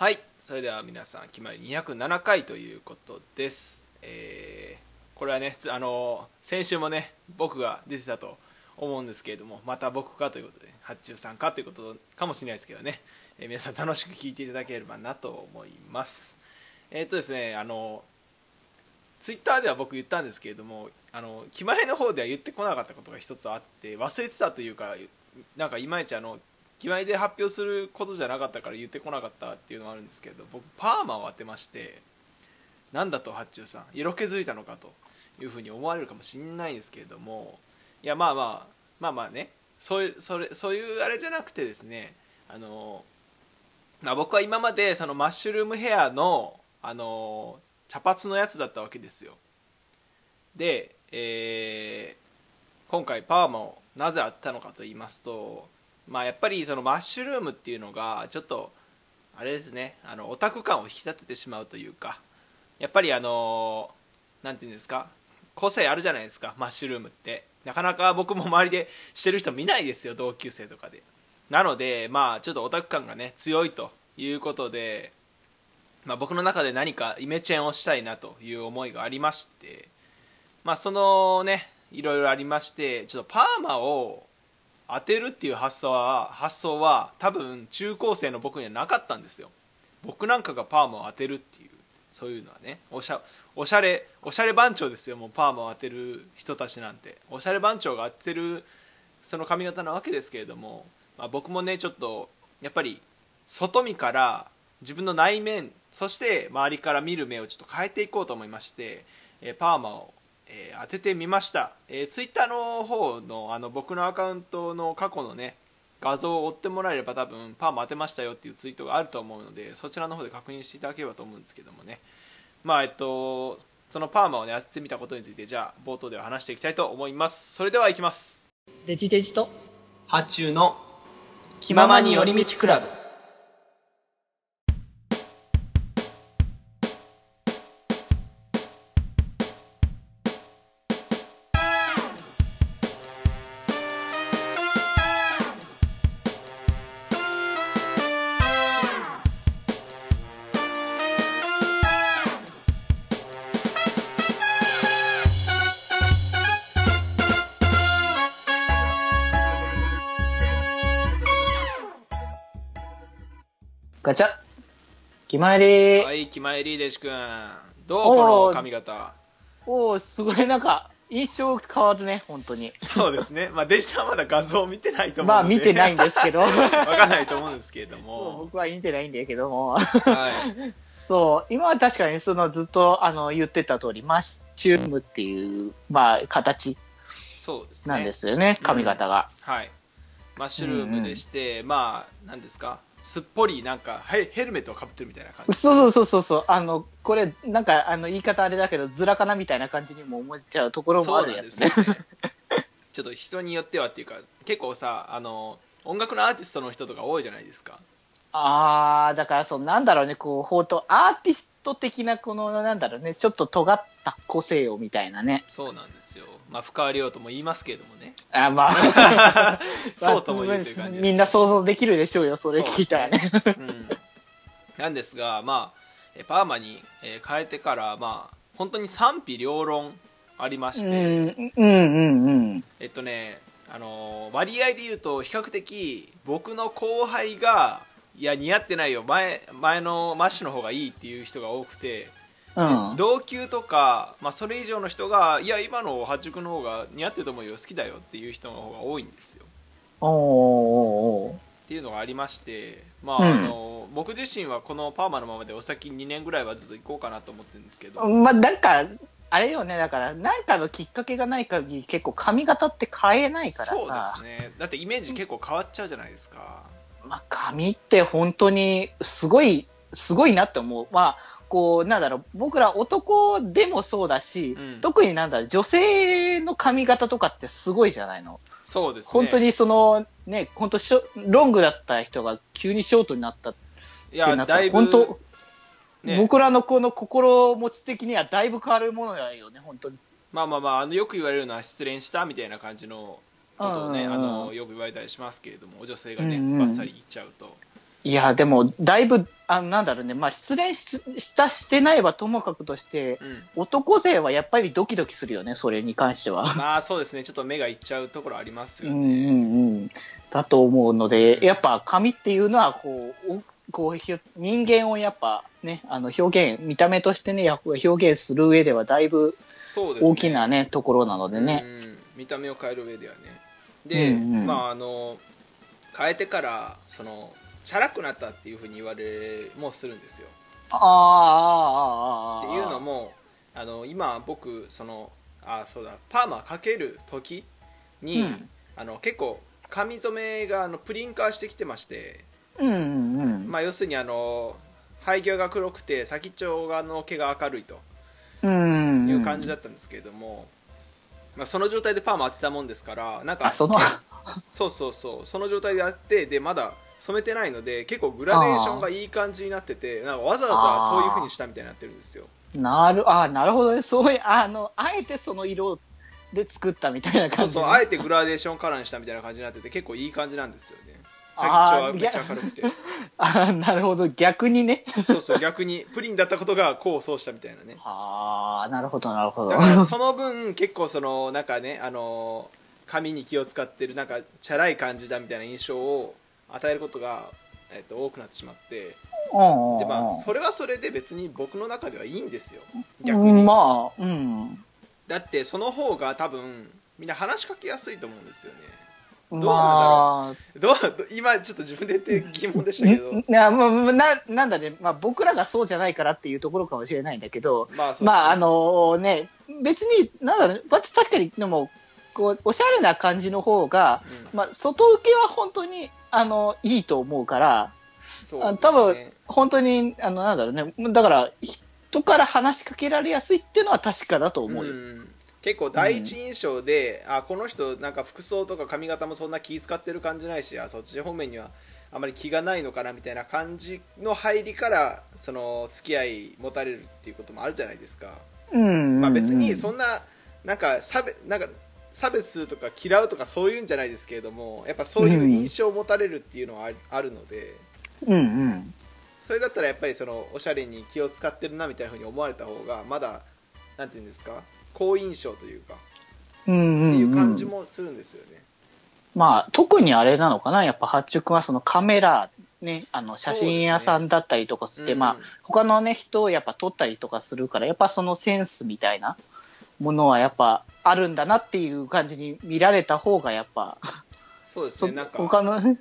はいそれでは皆さん決まり207回ということです。えー、これはねあの先週もね僕が出てたと思うんですけれどもまた僕かということで発注さんかということかもしれないですけどね、えー皆さん楽しく聞いていただければなと思います。えっ、とですねあのツイッターでは僕言ったんですけれどもあの決まりの方では言ってこなかったことが一つあって忘れてたというかなんかいまいちあの決まりで発表することじゃなかったから言ってこなかったっていうのがあるんですけど僕パーマを当てましてなんだと発注さん色気づいたのかというふうに思われるかもしれないんですけれどもいやまあまあまあまあねそういうそれそういうあれじゃなくてですねあの、まあ、僕は今までそのマッシュルームヘアのあの茶髪のやつだったわけですよ。で、えー今回パーマをなぜ当てたのかと言いますとまあやっぱりそのマッシュルームっていうのがちょっとあれですねあのオタク感を引き立ててしまうというかやっぱりあのなんていうんですか個性あるじゃないですかマッシュルームって。なかなか僕も周りでしてる人見ないですよ同級生とかで。なのでまあちょっとオタク感がね強いということで、まあ、僕の中で何かイメチェンをしたいなという思いがありましてまあそのねいろいろありましてちょっとパーマを当てるっていう発想は発想は多分中高生の僕にはなかったんですよ。僕なんかがパーマを当てるっていう。そういうのはね。おしゃおしゃれおしゃれ番長ですよ。もうパーマを当てる人たちなんて。おしゃれ番長が当てるその髪型なわけですけれども、まあ、僕もねちょっとやっぱり外見から自分の内面そして周りから見る目をちょっと変えていこうと思いまして、えパーマを、えー当ててみました、えー、ツイッターの方のあの僕のアカウントの過去のね画像を追ってもらえれば多分パーマ当てましたよっていうツイートがあると思うのでそちらの方で確認していただければと思うんですけどもね。まあえっとそのパーマをね当ててみたことについてじゃあ冒頭では話していきたいと思います。それではいきます。デジデジと？発注の気ままに寄り道クラブ決まり、はい気まりでし君。どうこの髪型？おおすごい。なんか印象変わるね本当に。そうですね。まあデジさんはまだ画像を見てないと思うので。まあ見てないんですけど。わかんないと思うんですけれども。僕は見てないんだけども。はい。そう今は確かにそのずっとあの言ってた通りマッシュルームっていうまあ形。そうですね。なんですよね髪型が、はい。マッシュルームでして、まあ何ですか？すっぽりなんかヘヘルメットをかぶってるみたいな感じ。そうそうそうそうそう。あのこれなんかあの言い方あれだけどずらかなみたいな感じにも思っちゃうところもあるやつね。そうなんですよね。ちょっと人によってはっていうか結構さあの音楽のアーティストの人とか多いじゃないですか。ああ、だからそう、なんだろうね、こう、ほんと、アーティスト的な、この、なんだろうね、ちょっと尖った個性をみたいなね。そうなんですよまあ深川亮とも言いますけれどもね。あまあ、そうとも言うという感じみんな想像できるでしょうよ、それ聞いたらね。うん、なんですが、まあ、えパーマに、えー変えてから、まあ、本当に賛否両論ありまして、うん、うん、うん、うん。えっとね、あのー割合で言うと比較的僕の後輩がいや似合ってないよ。前前のマッシュの方がいいっていう人が多くて、うん。同級とか、まあ、それ以上の人がいや今の八塾の方が似合ってると思うよ好きだよっていう人の方が多いんですよおーおーおっていうのがありまして、まあうんあの僕自身はこのパーマのままでお先2年ぐらいはずっと行こうかなと思ってるんですけど、ーまあ、なんか、あれよね、だから、なんかのきっかけがない限り、結構髪型って変えないからさ。そうですねだってイメージ結構変わっちゃうじゃないですか、まあ、髪って本当にすごい、すごいなって思う。まあ、こう、なんだろう、僕ら男でもそうだし、うん。特になんだろう、女性の髪型とかってすごいじゃないの。そうですね。本当にその、ね、本当ショロングだった人が急にショートになったっいてなったら、やだいぶ本当、ね。僕らのこの心持ち的にはだいぶ変わるものだよね、本当に。まあまあまああのよく言われるのは失恋したみたいな感じのことをねうん。あのよく言われたりしますけれども女性がねうんうん。バッサリ言っちゃうといや、でも、だいぶ、あなんだろうね、まあ、失恋しした、してないはともかくとして、うん。男勢はやっぱりドキドキするよね、それに関しては。まあそうですね。ちょっと目がいっちゃうところありますようんね、うんうん。だと思うので、やっぱ紙っていうのは、こう、おこう人間をやっぱね、あの表現、見た目としてね、や表現する上ではだいぶ大きなね、ところなのでね。うん。見た目を変える上ではね。で、うんうん。まああの変えてからそのチャラくなったっていうふうに言われもするんですよああ、ああ、ああ。っていうのもあの今僕そのあそうだパーマかける時に、うんあの結構髪染めがあのプリンカーしてきてまして、うんうんうん。まあ、要するにあの生え際が黒くて先っちょがの毛が明るいとうん。いう感じだったんですけれども、まあ、その状態でパーマ当てたもんですからなんかあ、その、そうそうそうその状態であってでまだ染めてないので結構グラデーションがいい感じになっててなんかわざわざそういう風にしたみたいになってるんですよ。なる、あなるほどね。そういう、あの、あえてその色で作ったみたいな感じね、そうあえてグラデーションカラーにしたみたいな感じになってて結構いい感じなんですよね。あーはめっちゃ明るくて。あなるほど。逆にね。そうそう逆にプリンだったことが功を奏したみたいなね。ああ、なるほど、なるほど。その分結構そのなんかねあの髪に気を使ってるなんかチャラい感じだみたいな印象を与えることが、えっと多くなってしまってで、まあ、うん。それはそれで別に僕の中ではいいんですよ。う逆に、ん、まあ、うん。だってその方が多分みんな話しかけやすいと思うんですよね。うなんだろう。まあ、どうど今ちょっと自分で言って疑問でしたけど。ん。いや、まあ、まあな、なんだね、まあ僕らがそうじゃないからっていうところかもしれないんだけど、まあね。まああのね、別に、なんだろう、まあ確かに、でも、こう、おしゃれな感じの方が、うん。まあ外受けは本当に、あの、いいと思うから、そうあ多分本当に、あの、なんだろうね、だから、人から話しかけられやすいっていうのは確かだと思うよ。うん。結構第一印象で、あこの人なんか服装とか髪型もそんな気使ってる感じないしあそっち方面にはあまり気がないのかなみたいな感じの入りからその付き合い持たれるっていうこともあるじゃないですか、うん。まあ、別にうんそんななんか差別なんか差別するとか嫌うとかそういうんじゃないですけれどもやっぱそういう印象を持たれるっていうのはあるのでうんうん。それだったらやっぱりそのおしゃれに気を使ってるなみたいな風に思われた方がまだなんていうんですか好印象というかうんうん、っていう感じうんもするんですよね。まあ、特にあれなのかなやっぱ、八中君はそのカメラ、ね、あの、写真屋さんだったりとかして、うんまあ、他のね、人をやっぱ撮ったりとかするから、やっぱそのセンスみたいなものはやっぱあるんだなっていう感じに見られた方がやっぱ、そそうですね。なんか、他のうん、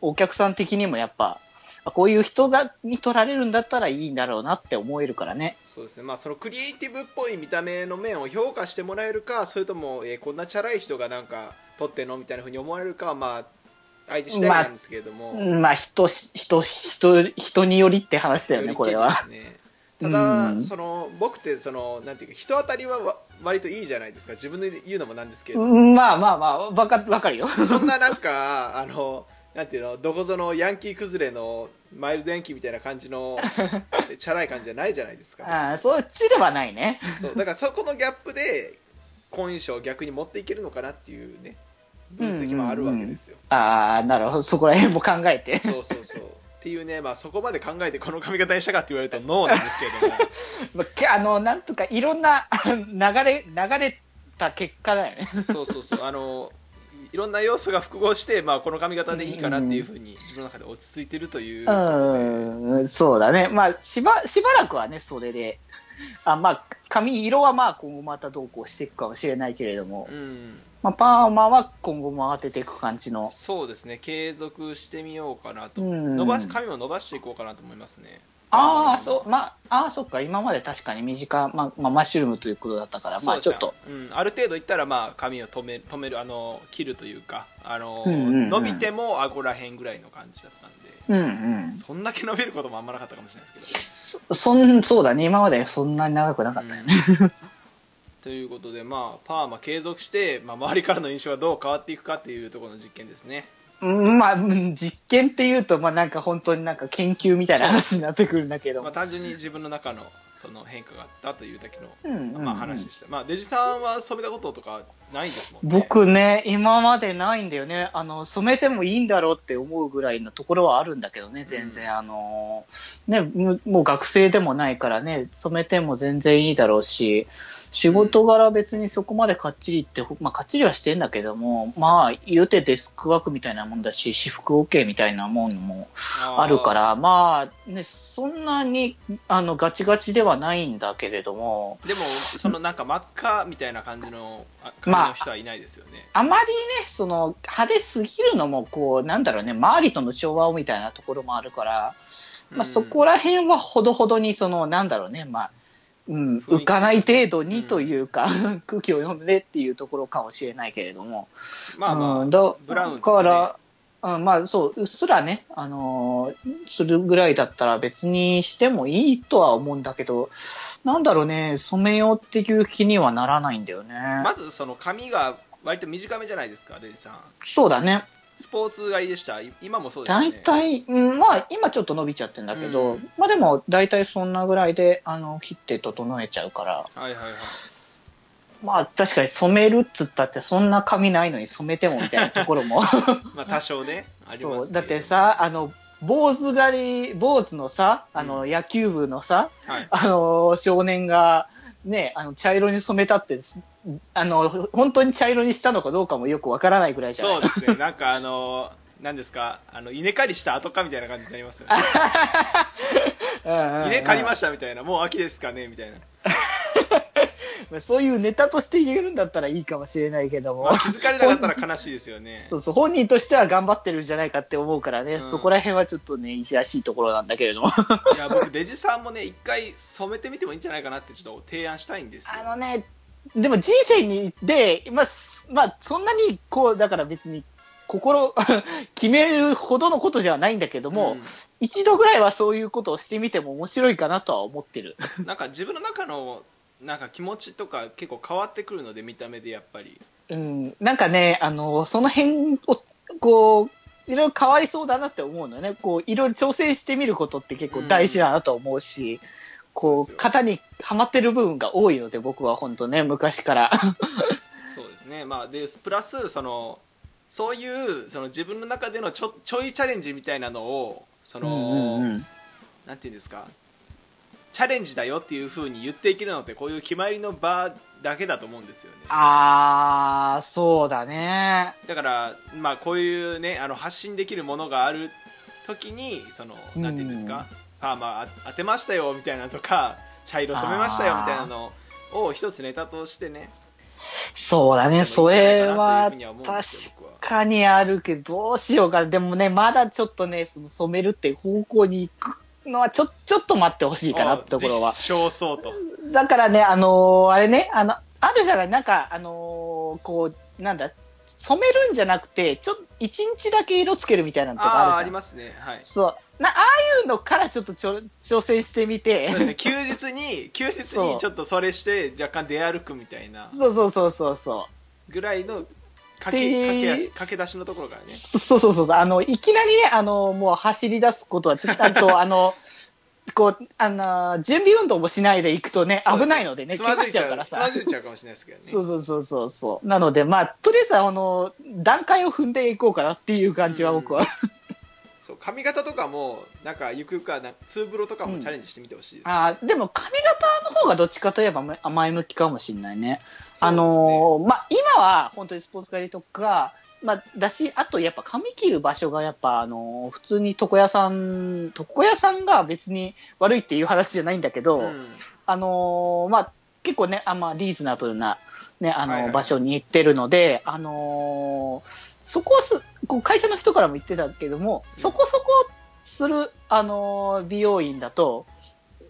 お客さん的にもやっぱ、あこういう人がに撮られるんだったらいいんだろうなって思えるからね。そうですね。まあそのクリエイティブっぽい見た目の面を評価してもらえるか、それとも、えーこんなチャラい人がなんか撮ってんのみたいな風に思われるかはまあ相手次第なんですけれども、うんまあ、人、人、人、人によりって話だよね、これは。ただ、うんその僕ってそのなんていうか人当たりはわ割といいじゃないですか。自分で言うのもなんですけれども、まあまあまあ、わか、わかるよ。そんななんかあのなんていうのどこぞのヤンキー崩れのマイルドヤンキーみたいな感じの チャラい感じじゃないじゃないですか。ああ、そっちではないね。そうだからそこのギャップで好印象を逆に持っていけるのかなっていうね分析もあるわけですよ、ああ、なるほど。そこら辺も考えて。そうそうそうっていうね、まあ、そこまで考えてこの髪型にしたかって言われるとノーなんですけれども。まあけあの、なんとかいろんな 流れ、流れた結果だよね。そうそうそう。あのいろんな要素が複合して、まあ、この髪型でいいかなっていうふうに自分の中で落ち着いてるという。うん、そうだね。まあ、しば、しばらくはね、それで。あまあ、髪色はまあ今後またどうこうしていくかもしれないけれども、うんまあ、パーマは今後も当てていく感じの。そうですね。継続してみようかなと、うん。伸ばし髪も伸ばしていこうかなと思いますね。ああ、そう、まあ、ああ、そっか、今まで確かに短、まあ、まあ、マッシュルームということだったから、まあ、ちょっと、そうん、ある程度いったら、まあ、髪を止め止めるあの切るというかあの、うんうんうん伸びても顎らへんぐらいの感じだったんで。うんうん。そんだけ伸びることもあんまなかったかもしれないですけど。そ、そん、そうだね、今までそんなに長くなかったよね。ということで、まあ、パーマ継続して、まあ、周りからの印象がどう変わっていくかっていうところの実験ですねうんまあ、うん実験っていうと、まあなんか本当になんか研究みたいな話になってくるんだけども。まあ、単純に自分の中のその変化があったというだけの、うんうんうん。まあ、話でした、まあ、デジさんは染めたこととかないですもんね。僕ね、今までないんだよね。あの、染めてもいいんだろうって思うぐらいのところはあるんだけどね、全然。あの、ね、むもう学生でもないからね、染めても全然いいだろうし、仕事柄別にそこまでかっちりって、まあかっちりはしてんだけども、まあ言うてデスクワークみたいなもんだし、私服 OK みたいなもんもあるから、まあね、そんなに、あの、ガチガチではないんだけれども、でもそのなんか真っ赤みたいな感じのあまあ髪の人はいないですよね、あまりね、その、派手すぎるのも、こう、なんだろうね、周りとの調和をみたいなところもあるから、まあ、そこら辺はほどほどに、その、なんだろうね、まあ、うん、浮かない程度にというか、空気を読んでっていうところかもしれないけれども。まあまあ、うん、だブラウンから、うん、まあそう、うっすらね、あのーするぐらいだったら別にしてもいいとは思うんだけど、なんだろうね、染めようっていう気にはならないんだよね。まずその髪が割と短めじゃないですかデジさん。そうだね。スポーツ狩りでした。い今もそうですよ大ね体、うん、まあ、今ちょっと伸びちゃってんだけど、うん。まあでも、大体そんなぐらいで、あの、切って整えちゃうから、はいはいはいまあ、確かに染めるっつったって、そんな髪ないのに染めてもみたいなところも。まあ多少ね ありますけどそう、だってさ、あの、坊主狩り、坊主のさ、あの、野球部のさ、はい。あの、少年が、ね、あの、茶色に染めたって、あの、本当に茶色にしたのかどうかもよくわからないぐらいじゃない？そうですね。なんかあの何ですか？あの稲刈りした後かみたいな感じになりますよね。稲刈りまししたみたいな。もう秋ですかね？みたいな、た。そういうネタとして言えるんだったらいいかもしれないけども。まあ、気づかれなかったら悲しいですよね そうそう、本人としては頑張ってるんじゃないかって思うからね、うんそこら辺はちょっとね、いじらしいところなんだけれども。いや僕デジさんもね一回染めてみてもいいんじゃないかなってちょっと提案したいんですよあのね、でも人生に、で、まあ、すまあ、そんなに、こう、だから別に、心、決めるほどのことじゃないんだけども、一度ぐらいはそういうことをしてみても面白いかなとは思ってる。うんなんか自分の中のなんか気持ちとか結構変わってくるので見た目でやっぱり。うん、なんかね、あの、その辺を、こう、いろいろ変わりそうだなって思うのよね。こう、いろいろ調整してみることって結構大事だなと思うし、こう、そうですよ。型にはまってる部分が多いので、僕は本当ね、昔から。そうですね。まあでプラスそのそういうその自分の中でのちょちょいチャレンジみたいなのをその、うんうんうん。なんていうんですかチャレンジだよっていう風に言っていけるのってこういう決まりの場だけだと思うんですよね。あー、そうだね。だからまあこういうねあの発信できるものがある時にそのうん。なんていうんですか、パーマあ当てましたよみたいなのとか 茶色染めましたよみたいなのを一つネタとしてね。そうだね、それは確かにあるけど、どうしようかな。でもね、まだちょっとね、その染めるっていう方向に行くのはちょ、ちょっと待ってほしいかなってところは。実証そうとだからね、あのーあれね、あの、あるじゃない、なんか、あのーこう、なんだ、染めるんじゃなくて、ちょっと、一日だけ色つけるみたいなのとかあるじゃん。りますねはいそう。な、ああいうのからちょっとちょ挑戦してみて、そうですね休日に 休日にちょっとそれして若干出歩くみたいなそうそうそうそうそう。ぐらいの駆でけ出しのところからねそうそうそうそう。あの、いきなりね、あの、もう走り出すことは、ちょっと、あと、あの、こう、あの、準備運動もしないで行くとね、危ないのでね、つ怪我しちゃうからさつまず。いちゃうかもしれないですけどねそうそうそうそうそう。なので、まあ、とりあえず、あの、段階を踏んでいこうかなっていう感じは僕は。そう髪型とかもなんかゆくゆくはツーブロとかもチャレンジしてみてほしいです、あーでも、髪型の方がどっちかといえばめ前向きかもしれないね。あのーまあ、今は本当にスポーツ狩りとか、まあ、だし、あとやっぱ髪切る場所がやっぱ、あのー普通に床屋さん、床屋さんが別に悪いっていう話じゃないんだけど、うん。あのーまあ、結構ね、あんまリーズナブルな、ね、あのーはいはい。場所に行ってるので、あのーそこはす、こう会社の人からも言ってたけども、そこそこする、あのー美容院だと、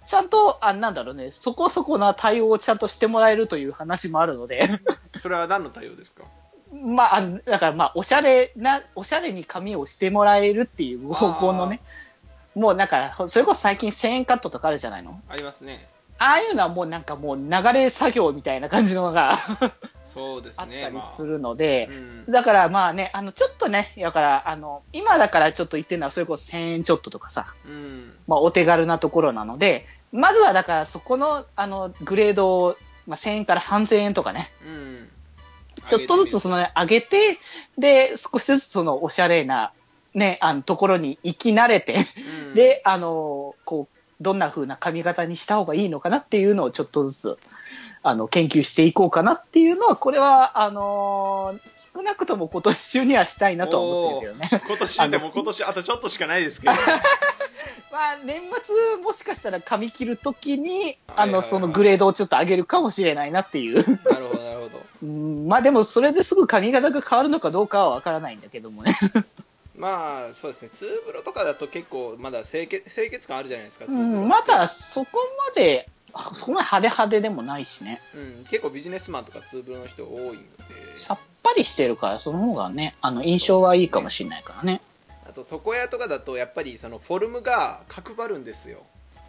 ちゃんと、あ、なんだろうね、そこそこな対応をちゃんとしてもらえるという話もあるので、それは何の対応ですか？まあ、だからまあ、おしゃれな、おしゃれに髪をしてもらえるっていう方向のね、もうなんか、それこそ最近1000円カットとかあるじゃないの？ありますね。ああいうのはもうなんかもう流れ作業みたいな感じのが そうですあ。ったねりするので、うん。だからまあね、あの、ちょっとね、だから、あの、今だからちょっと言ってるのはそれこそ1000円ちょっととかさ、うん。まあお手軽なところなので、まずはだからそこの、あの、グレードを、まあ、1000円から3000円とかね、うん。ちょっとずつその、ね、上げて、で、少しずつそのおしゃれな、ね、あの、ところに行き慣れて、うん。で、あの、こう、どんな風な髪型にした方がいいのかなっていうのをちょっとずつ、あの、研究していこうかなっていうのは、これは、あのー少なくとも今年中にはしたいなとは思ってるけどね。今年でも今年あとちょっとしかないですけど まあ、年末もしかしたら髪切るときに、あの、はいそのグレードをちょっと上げるかもしれないなっていう。なるほどなるほど うんまあでも、それですぐ髪型が変わるのかどうかはわからないんだけどもね。まあそうですねツーブロとかだと結構まだ清潔清潔感あるじゃないですか、ツうん、まだそこまで、そこまで派手派手でもないしね。うん、結構ビジネスマンとかツーブロの人多いのでさっぱりしてるから、その方がね、あの、印象はいいかもしれないからね。あと床屋とかだとやっぱりそのフォルムが角張るんですよ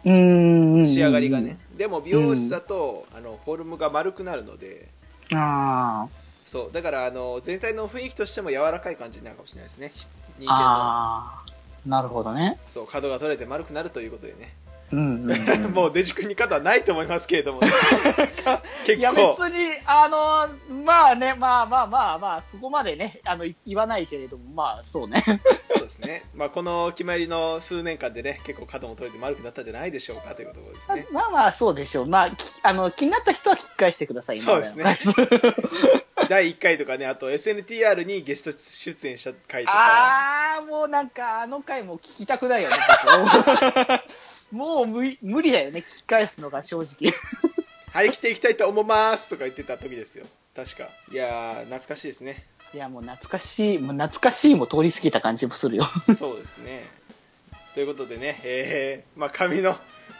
うーん。仕上がりがね。でも美容室だと、あのフォルムが丸くなるのであそうだからあの全体の雰囲気としても柔らかい感じになるかもしれないですね人あ。間のああ。なるほどね。そう角が取れて丸くなるということでねうんうんうん、もうデジ君に方はないと思いますけれども、い結や別構に、あの、まあね、まあまあまあまあ、そこまでね、あの、い言わないけれども、まあそうね。そうですね、まあ、この決まりの数年間でね結構角も取れて丸くなったんじゃないでしょうかというところですね。まあまあそうでしょう。まあ、きあの、気になった人は聞き返してください、今そうです 第1回とかねあと SNTR にゲスト出演した回とか。ああ、もうなんか、あの回も聞きたくないよね、僕もう無理無理だよね、聞き返すのが正直。張り切っていきたいと思いますとか言ってた時ですよ。確か。いやー懐かしいですね。いや、もう懐かしい、もう懐かしいも通り過ぎた感じもするよ。そうですね。ということでねえー、まあ髪の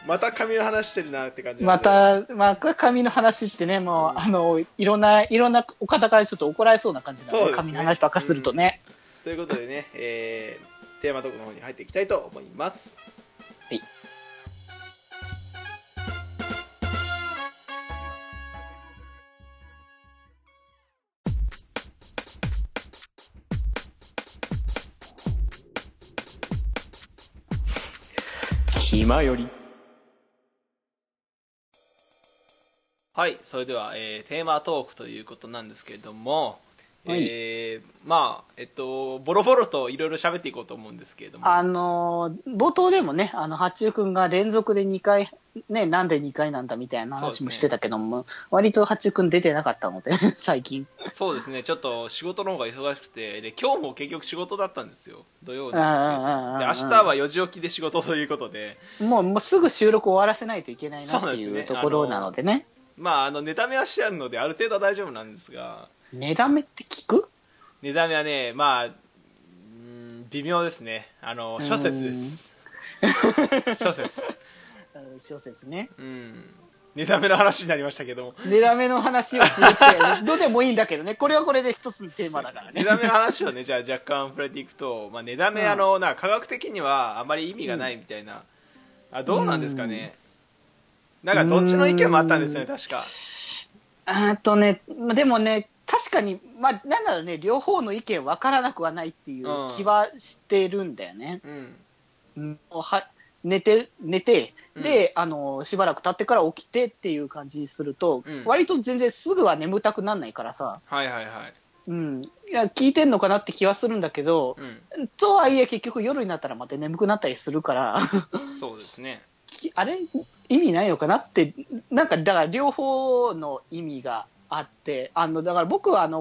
また髪の話してるなって感じまで。た、まあ、髪の話ってね、もう、あの、いろんな、いろんなお方からちょっと怒られそうな感じなので、そうですね。髪の話ばっかするとね。ということでね、えー、テーマトークの方に入っていきたいと思います暇より。はいそれでは、えーテーマトークということなんですけれども、はい。えーまあえっとボロボロといろいろ喋っていこうと思うんですけれども。あの、冒頭でもね、あの、八中くんが連続で2回、ね、なんで2回なんだみたいな話もしてたけども、割と八中くん出てなかったので、最近。そうですね。ちょっと仕事の方が忙しくてで今日も結局仕事だったんですよ。土曜うんうんうんうんなんですけどで明日は4時起きで仕事ということで。もう、もうすぐ収録終わらせないといけないなっていそうね。うところなのでね。まああのネタ目はしてあるのである程度は大丈夫なんですが。値段目って聞く？値段はねまあ微妙ですね。あの諸説です。諸説。うん小説ね。うん。値段目の話になりましたけども。値段目の話をするって、どうでもいいんだけどね、これはこれで一つのテーマだからね。値段目の話をねじゃあ若干触れていくと、まあ、値段目、うん。あのな科学的にはあまり意味がないみたいな、あどうなんですかね、なんかどっちの意見もあったんですよね確か。あとね、までもね、確かに、まあ、なんだろうね、両方の意見分からなくはないっていう気はしてるんだよね。うん。うん。は寝て、寝て、で、あの、しばらく経ってから起きてっていう感じにすると、うん。割と全然すぐは眠たくならないからさ、はいはいはい。うん。いや、聞いてんのかなって気はするんだけど、うん。とはいえ結局夜になったらまた眠くなったりするから、そうですね。きあれ？意味ないのかなって、なんかだから両方の意味があって、あの、だから僕はあの、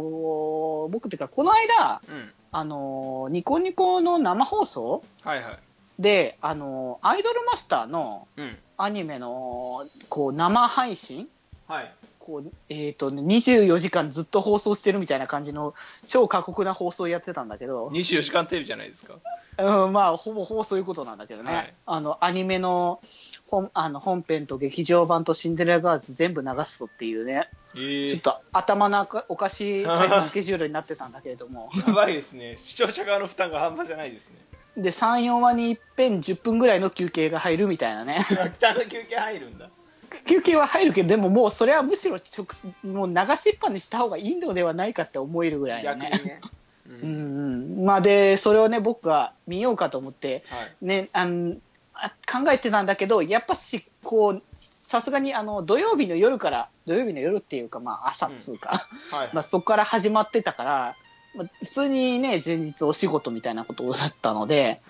僕っていうかこの間、うん。あの、ニコニコの生放送？はいはいで、あの、アイドルマスターのうん。アニメの、こう、生配信？はい。こう、えっ、とね、24時間ずっと放送してるみたいな感じの超過酷な放送やってたんだけど、24時間テレビじゃないですか。うん、まあ、ほぼほぼそういうことなんだけどね。はい。あの、アニメの本、あの、本編と劇場版とシンデレラガールズ全部流すぞっていうね、えちょっと頭のおかしいタイムスケジュールになってたんだけれども、やばいですね。視聴者側の負担が半端じゃないですねで、3、4話に一遍10分ぐらいの休憩が入るみたいなね。ちゃんと休憩入るんだ。休憩は入るけど、でももうそれはむしろ直、もう流しっぱにした方がいいのではないかって思えるぐらいのね。ね、ううん。んうん。まあで、それをね、僕が見ようかと思って、はい。ね、あの、あ考えてたんだけど、やっぱし、こう、さすがにあの土曜日の夜から、土曜日の夜っていうか、まあ朝っつうか、はい まあそこから始まってたから、まあ、普通にね、前日お仕事みたいなことだったので、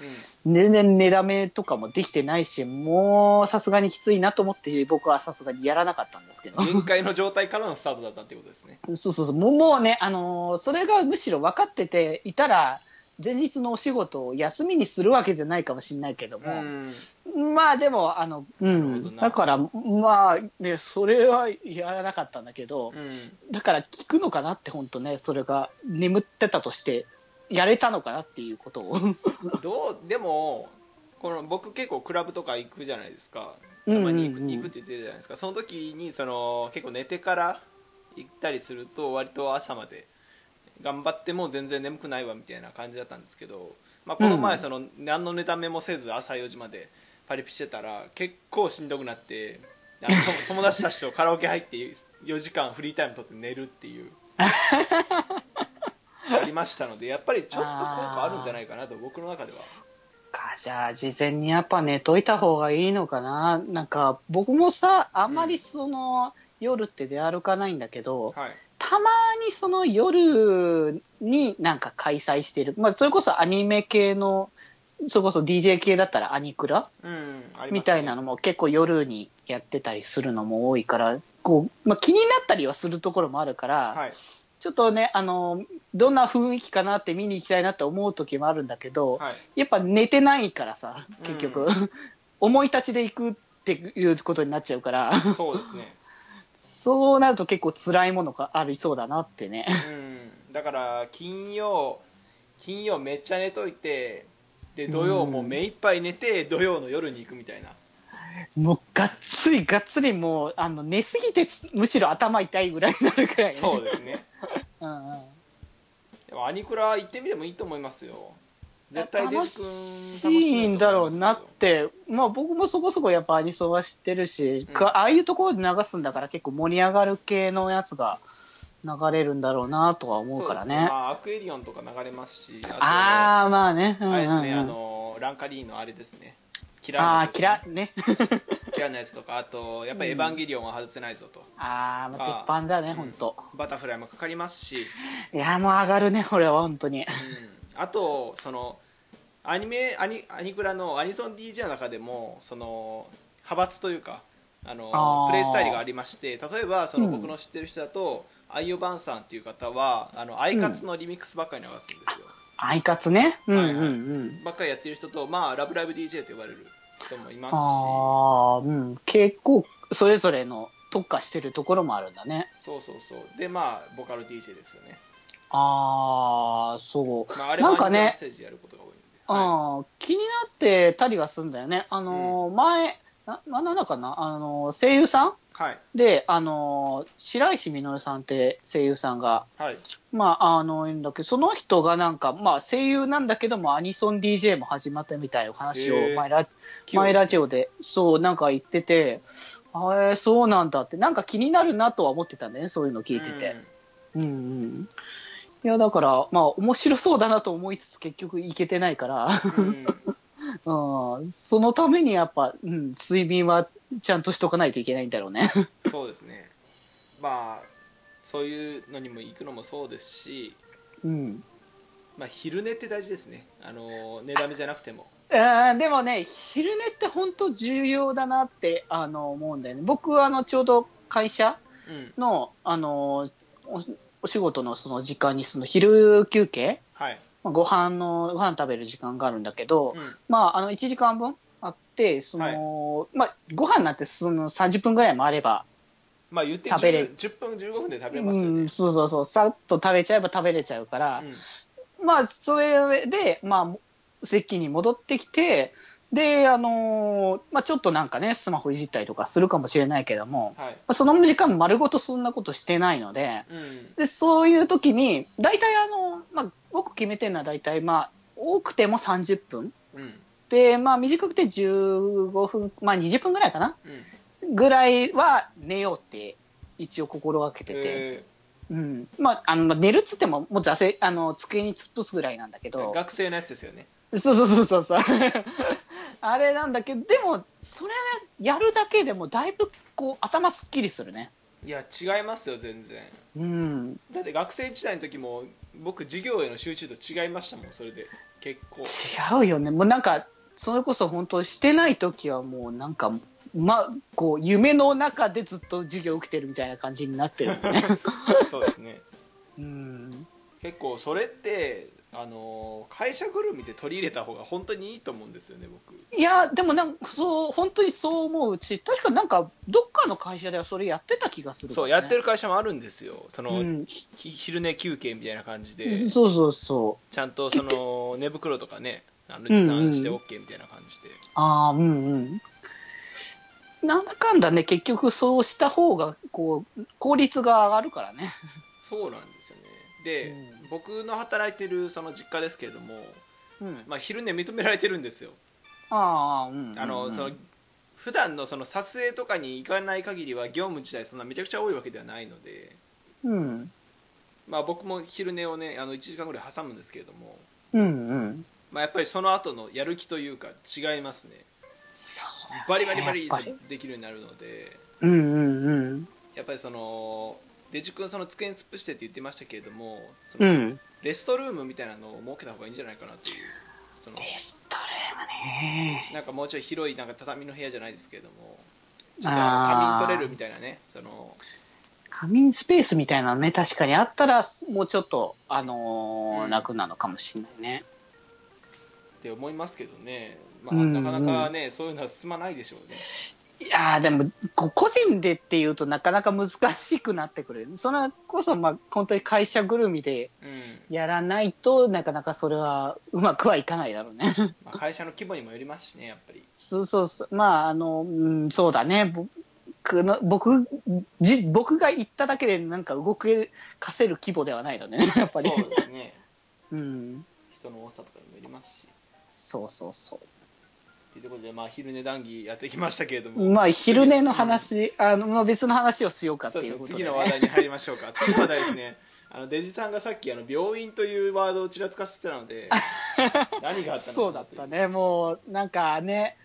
全然寝だめとかもできてないし、もうさすがにきついなと思って、僕はさすがにやらなかったんですけど。うん、。限界の状態からのスタートだったってことですね。そうそうそう、もうもうね、あのーそれがむしろ分かってていたら、前日のお仕事を休みにするわけじゃないかもしれないけどうも、ん。まあでも、あの、うん、なだから、まあね、それはやらなかったんだけど、うん。だから聞くのかなって、本当ね、それが眠ってたとして、やれたのかなっていうことを。どうでもこの僕結構クラブとか行くじゃないですか。たまに行く,、行くって言ってるじゃないですか。その時にその結構寝てから行ったりすると割と朝まで頑張っても全然眠くないわみたいな感じだったんですけど、まあ、この前うんその何のネタメもせず朝4時までパリピしてたら結構しんどくなってあの 友達たちとカラオケ入って4時間フリータイム取って寝るっていう ありましたのでやっぱりちょっと効果あるんじゃないかなと僕の中では。か、じゃあ、事前にやっぱ寝といた方がいいのかな？なんか、僕もさ、あんまりその、夜って出歩かないんだけど、はいたまにその夜になんか開催してる。まあ、それこそアニメ系の、それこそ DJ 系だったらアニクラうん、ね。みたいなのも結構夜にやってたりするのも多いから、こう、まあ、気になったりはするところもあるから、はい。ちょっとね、あの、どんな雰囲気かなって見に行きたいなって思う時もあるんだけど、はい。やっぱ寝てないからさ、結局、思い立ちで行くっていうことになっちゃうから、そうですね、そうなると結構辛いものがありそうだなってね。うん、だから金曜金曜めっちゃ寝といてで土曜もう目いっぱい寝て土曜の夜に行くみたいなもうがっつりがっつりもう、あの、寝すぎてつむしろ頭痛いぐらいになるくらい、ね。そうですね うんうん。でもアニクラ行ってみてもいいと思いますよ絶対デ楽しいんだろうなって、まあ僕もそこそこやっぱアニソンは知ってるし、うんかああいうところで流すんだから結構盛り上がる系のやつが流れるんだろうなとは思うからね。まあ、アクエリオンとか流れますしあとああ、まあね。うんうんうんあれですね、あのランカリーのあれですねキラーああ、キラ、ね。キラーのやつとかあとやっぱりエヴァンゲリオンは外せないぞと、ああ、まあ、鉄あ板だね、ほんと。バタフライもかかりますし、いや、もう上がるね、俺は本当に。うん、あとそのアニメアニアニクラのアニソン DJ の中でもその派閥というかあのプレイスタイルがありまして例えばそのうん僕の知ってる人だと、アイオバンさんっていう方はあのアイカツのリミックスばっかり流すんですよ、アイカツね？うんうんはいはいうん。ばっかりやってる人と、まあ、ラブライブ DJ と呼ばれる人もいますしああ、うん。結構、それぞれの特化してるところもあるんだね。そうそうそうでまあボカロ DJ ですよね、ああ、そう。まあ、あれもなんかねうん、気になってたりはするんだよね。あのー前、な、ななんだかな？あのー声優さん？いはい。で、あのー白石稔さんって声優さんが、はい。まあ、あの、いるんだけど、その人がなんか、まあ、声優なんだけども、アニソン DJ も始まったみたいな話を前ラ、前ラジオで、そう、なんか言ってて、あえーそうなんだって、なんか気になるなとは思ってたね、そういうの聞いてて。うんうん。いや、だから、まあ、面白そうだなと思いつつ、結局いけてないから、うん。そのためにやっぱ、うん、睡眠はちゃんとしとかないといけないんだろうね。そうですね。まあそういうのにも行くのもそうですし、うん。まあ、昼寝って大事ですね。あの寝だめじゃなくても。あーでもね、昼寝って本当重要だなってあの思うんだよね。僕はあのちょうど会社うん。のあのおお仕事のその時間にその昼休憩、はい、まあご飯のご飯食べる時間があるんだけど、うん。まああの1時間分あって、その、まあご飯なんてその30分ぐらいもあれば、まあ言って食べれ 10, 10分15分で食べれますよね、うん、そうそうそう、さっと食べちゃえば食べれちゃうから、うん。まあ、それで、まあ、席に戻ってきて、で、あのーまあ、ちょっとなんかね、スマホいじったりとかするかもしれないけども、まはい。あその時間丸ごとそんなことしてないので、うん。で、そういう時に、大体あの、まあ、僕決めてるのは大体、まあ、多くても30分。うん。で、まあ、短くて15分、まあ、20分ぐらいかな？うん。ぐらいは寝ようって一応心がけてて。えうん。まあ、あの、まあ寝るっつっても、もう座席、あの、机に突っ伏すぐらいなんだけーど、学生のやつですよねそうそうそうそうそう。あれなんだけど、でも、それやるだけでもだいぶこう頭すっきりするね。いや違いますよ全然うん。だって学生時代の時も僕授業への集中度違いましたもんそれで結構違うよね。もうなんか、それこそ本当してない時はもうなんか、ま、こう、夢の中でずっと授業受けてるみたいな感じになってるよね。そうですね うん。結構それってあの会社ぐるみで取り入れた方が本当にいいと思うんですよね僕いや、でもなんか、そう、本当にそう思うし、確かなんか、どっかの会社ではそれやってた気がする、ね。そうやってる会社もあるんですよその、うん。ひ昼寝休憩みたいな感じでそうそうそう。ちゃんとその寝袋とかねあの持参して OK みたいな感じで、ああ、うんうん。なんだかんだね、結局そうした方が、こう、効率が上がるからね。そうなんですよねで、うん僕の働いてるその実家ですけれども、うん。まあ、昼寝認められてるんですよああ、うん。あの、うんその普段のその撮影とかに行かない限りは業務自体そんなめちゃくちゃ多いわけではないので、うん。まあ、僕も昼寝をねあの1時間ぐらい挟むんですけれども、うんうん。まあ、やっぱりその後のやる気というか違いますねそうだよねバリバリバリやっぱりできるようになるのでうんうんうん。やっぱりそのデジ君その机に突っ伏してって言ってましたけれどもそのうん。レストルームみたいなのを設けた方がいいんじゃないかなっていうそのレストルームね。なんかもうちょい広いなんか畳の部屋じゃないですけれどもちょっと仮眠取れるみたいなねその仮眠スペースみたいなのね、確かにあったら、もうちょっと、あのーうん楽なのかもしれないね。って思いますけどね、まあ、うんなかなかね、そういうのは進まないでしょうねいやーでも、個人でっていうとなかなか難しくなってくる。それこそ、まあ、本当に会社ぐるみでうんやらないとなかなかそれはうまくはいかないだろうね。まあ、会社の規模にもよりますしねやっぱりそうそうそう。まあ、あの、うん、そうだね。僕の、僕、じ、僕が言っただけでなんか動かせる規模ではないのね、やっぱり。そうですね うん。人の多さとかにもよりますしそうそうそということで、まあ、昼寝談義やってきましたけれどう。もまあ、昼寝の話、あの、まあ別の話をしようかっていうことで、ね。次の話題に入りましょうか 次の話題ですねあのデジさんがさっきあの病院というワードをちらつかせてたので 何があったのそうだったね。もう、なんかね、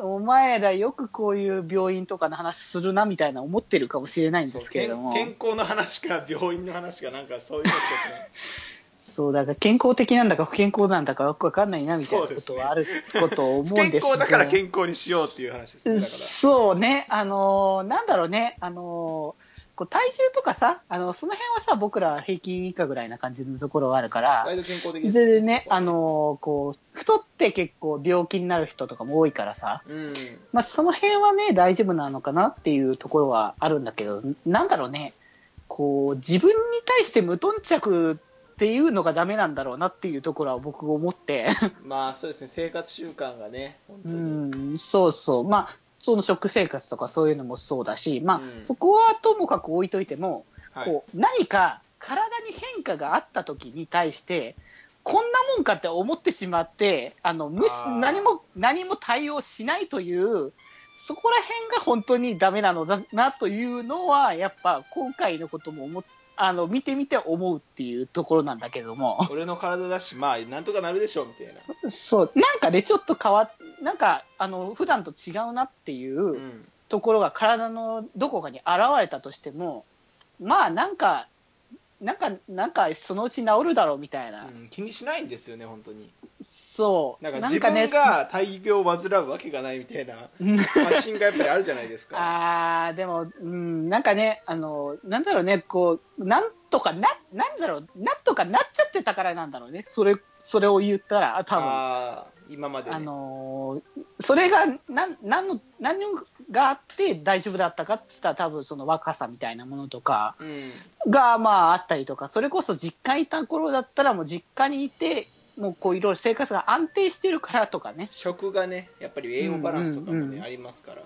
お前らよくこういう病院とかの話するなみたいな思ってるかもしれないんですけれども。健健康の話か病院の話かなんかそういうのしかね そう、だから健康的なんだか不健康なんだかよくわかんないなみたいなことはあることを思うんです康だから健康にしようっていう話ですね。そうね、あのーなんだろうね、あのーこう体重とかさ、あのその辺はさ、僕ら平均以下ぐらいな感じのところはあるから。ら、割と健康的ですでね、あのーこう、太って結構病気になる人とかも多いからさ、うん。まあ、その辺はね、大丈夫なのかなっていうところはあるんだけど、なんだろうね、こう、自分に対して無頓着っていうのがダメなんだろうなっていうところは僕思って、まあそうですね。生活習慣がねうに。ん、そうそう。まあ、その食生活とかそういうのもそうだし、まあ、うん。そこはともかく置いといても、はい。こう、何か体に変化があった時に対して、こんなもんかって思ってしまって、あの、無視何も、何も対応しないという、そこら辺が本当にダメなのだなというのは、やっぱ今回のことも思っあの、見てみて思うっていうところなんだけども。俺の体だしまあなんとかなるでしょうみたいなそう、なんかね、ちょっと変わっ、なんか、あの、普段と違うなっていう、うんところが体のどこかに現れたとしても、まあなんか、なんか、なんかそのうち治るだろうみたいな。うん気にしないんですよね本当にそう。なんか自分が大病を患うわけがないみたいな発信がやっぱりあるじゃないですか あー、でも、うん、なんかね、あの、なんだろうね、こう、なんとかな、なんだろう、なんとかなっちゃってたからなんだろうね。それ、それを言ったら、多分。あー今までね、あのーそれが何何の何があって大丈夫だったかって言ったら多分その若さみたいなものとかうんがまああったりとかそれこそ実家にいた頃だったらもう実家にいてもうこういろいろ生活が安定してるからとかね。食がねやっぱり栄養バランスとかもね、うんうんうん。ありますから。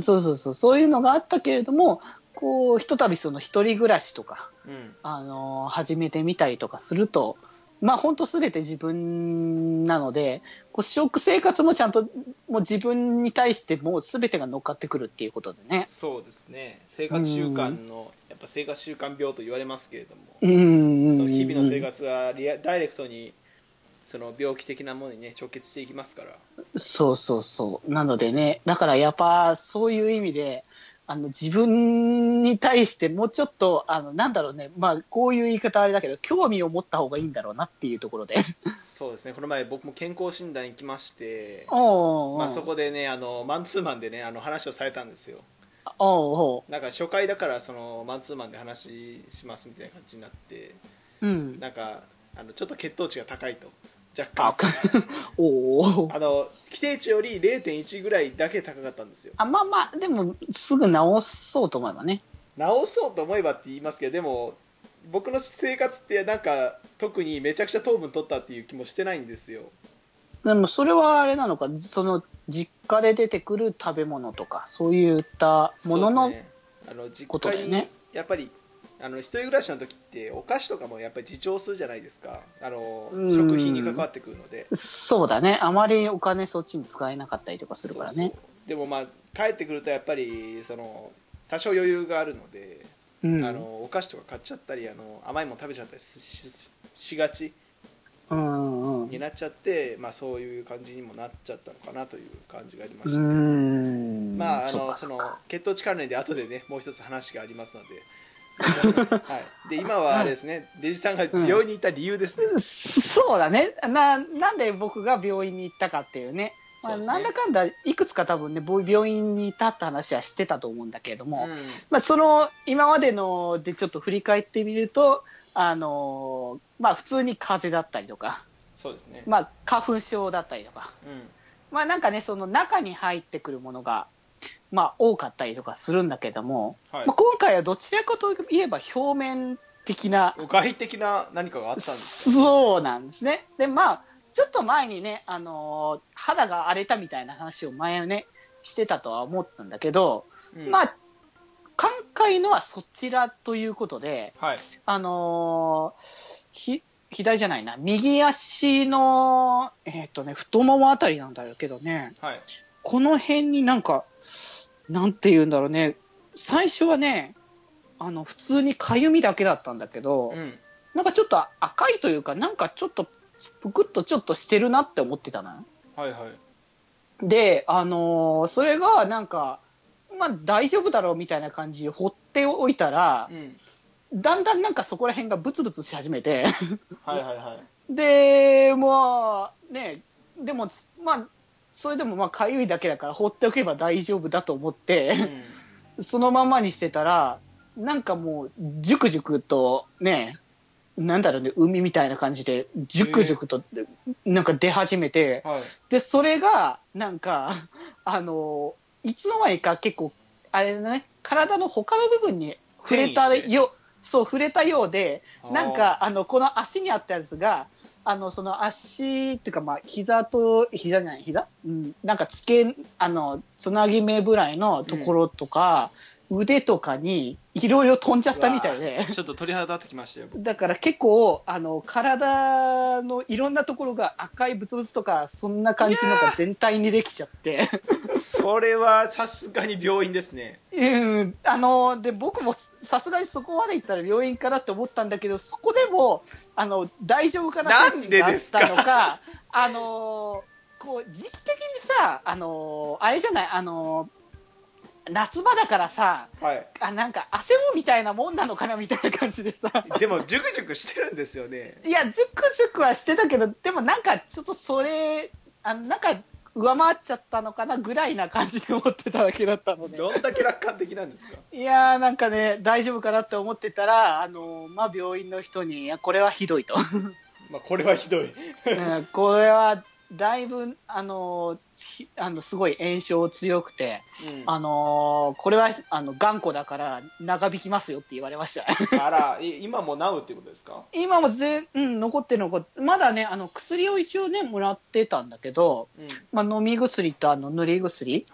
そうそうそう。そういうのがあったけれどもこうひとたびその一人暮らしとか、うん。あのー始めてみたりとかするとまあ本当すべて自分なのでこう食生活もちゃんともう自分に対してもうすべてが乗っかってくるっていうことでね。そうですね。生活習慣の、やっぱ生活習慣病と言われますけれども、うん。その日々の生活がリアダイレクトにその病気的なものにね直結していきますからそうそうそう。なのでね、だからやっぱそういう意味で、あの自分に対してもうちょっと、あの、なんだろうね、まあこういう言い方あれだけど、興味を持った方がいいんだろうなっていうところで。そうですねこの前僕も健康診断行きましてまあ、そこでねあのマンツーマンでねあの話をされたんですよおうおなんか初回だからそのマンツーマンで話しますみたいな感じになってう。うん。なんかあのちょっと血糖値が高いと若あ干、おうおうあの規定値より0.1ぐらいだけ高かったんですよ。あ、まあまあ、でも、すぐ直そうと思えばね。直そうと思えばって言いますけどでも僕の生活ってなんか特にめちゃくちゃ糖分取ったっていう気もしてないんですよ。でもそれはあれなのか、その実家で出てくる食べ物とか、そういったものの、ね。あの実家にことだよね。やっぱりあの一人暮らしの時ってお菓子とかもやっぱり自重するじゃないですかあのうん食費に関わってくるのでそうだね、あまりお金そっちに使えなかったりとかするからね。でもまあ帰ってくるとやっぱりその多少余裕があるので、うん。あのお菓子とか買っちゃったりあの甘いもの食べちゃったりしがちうんうん。になっちゃって、まあ、そういう感じにもなっちゃったのかなという感じがありまうして、ん。まああのその。血糖値関連で後でねもう一つ話がありますので、はい、で今はあれですね。デジさんが病院に行った理由ですね、そうだね。な、なんで僕が病院に行ったかっていうね。まあ、なんだかんだ、いくつか多分ね、ぼ病院にいたって話はしてたと思うんだけれども、うん。まあ、その、今までのでちょっと振り返ってみると、あのまあ、普通に風邪だったりとか、そうですね、まあ、花粉症だったりとか、うん。まあ、なんかね、その中に入ってくるものが、まあ、多かったりとかするんだけども、はい。まあ、今回はどちらかといえば表面的な外的な何かがあったんですそうなんですね。で、まあ、ちょっと前にね、あのー肌が荒れたみたいな話を前ね、してたとは思ったんだけど、うん。まあ、今回のはそちらということで、はい。あのーひ、左じゃないな、右足の、えっ、とね、太ももあたりなんだけどね、はい。この辺になんか、なんて言うんだろうね、最初はね、あの、普通にかゆみだけだったんだけど、うん。なんかちょっと赤いというか、なんかちょっと、ぷくっとちょっとしてるなって思ってたのよ。はいはい。で、あのーそれがなんか、まあ大丈夫だろうみたいな感じで放っておいたらう、ん。だんだんなんかそこら辺がブツブツし始めて、はいはいはい。で、まあね、でも、まあ、それでもまあかゆいだけだから放っておけば大丈夫だと思って、そのままにしてたら、なんかもう、じゅくじゅくとね、なんだろうね、海みたいな感じで、じゅくじゅくと、なんか出始めて、うんはい。で、それが、なんか、あの、いつの間にか結構、あれね、体の他の部分に触れたよ、そう、触れたようで、なんか、あの、この足にあったやつが、あの、その足っていうか、まあ、膝と、膝じゃない、膝？うん、なんか、つけ、あの、つなぎ目ぐらいのところとか、腕とかに、いろいろ飛んじゃったみたいで。ちょっと鳥肌立ってきましたよ。だから結構、あの、体のいろんなところが赤いブツブツとか、そんな感じのが全体にできちゃって。それはさすがに病院ですね。うん、あの、で、僕もさすがにそこまで行ったら病院かなって思ったんだけど、そこでも、あの、大丈夫かななんでがあったのか、あの、こう、時期的にさ、あの、あれじゃない、あの、夏場だからさ、はいあ、なんか汗もみたいなもんなのかなみたいな感じでさ。でもジュクジュクしてるんですよねいや、ジュクジュクはしてたけど、でもなんかちょっとそれ、あのなんか上回っちゃったのかなぐらいな感じで思ってただけだったので。どんだけ楽観的なんですか？いやーなんかね、大丈夫かなって思ってたら、あの、まあ、病院の人に、いや、これはひどいと。まあこれはひどいうんこれは、だいぶ、あの、ひあの、すごい炎症強くて、うん。あのこれは、あの、頑固だから長引きますよって言われました。あらい今も治うってことですか？今も全、うん、残ってる残ってまだね、あの、薬を一応ね、もらってたんだけど、うん。まあ、飲み薬とあの塗り薬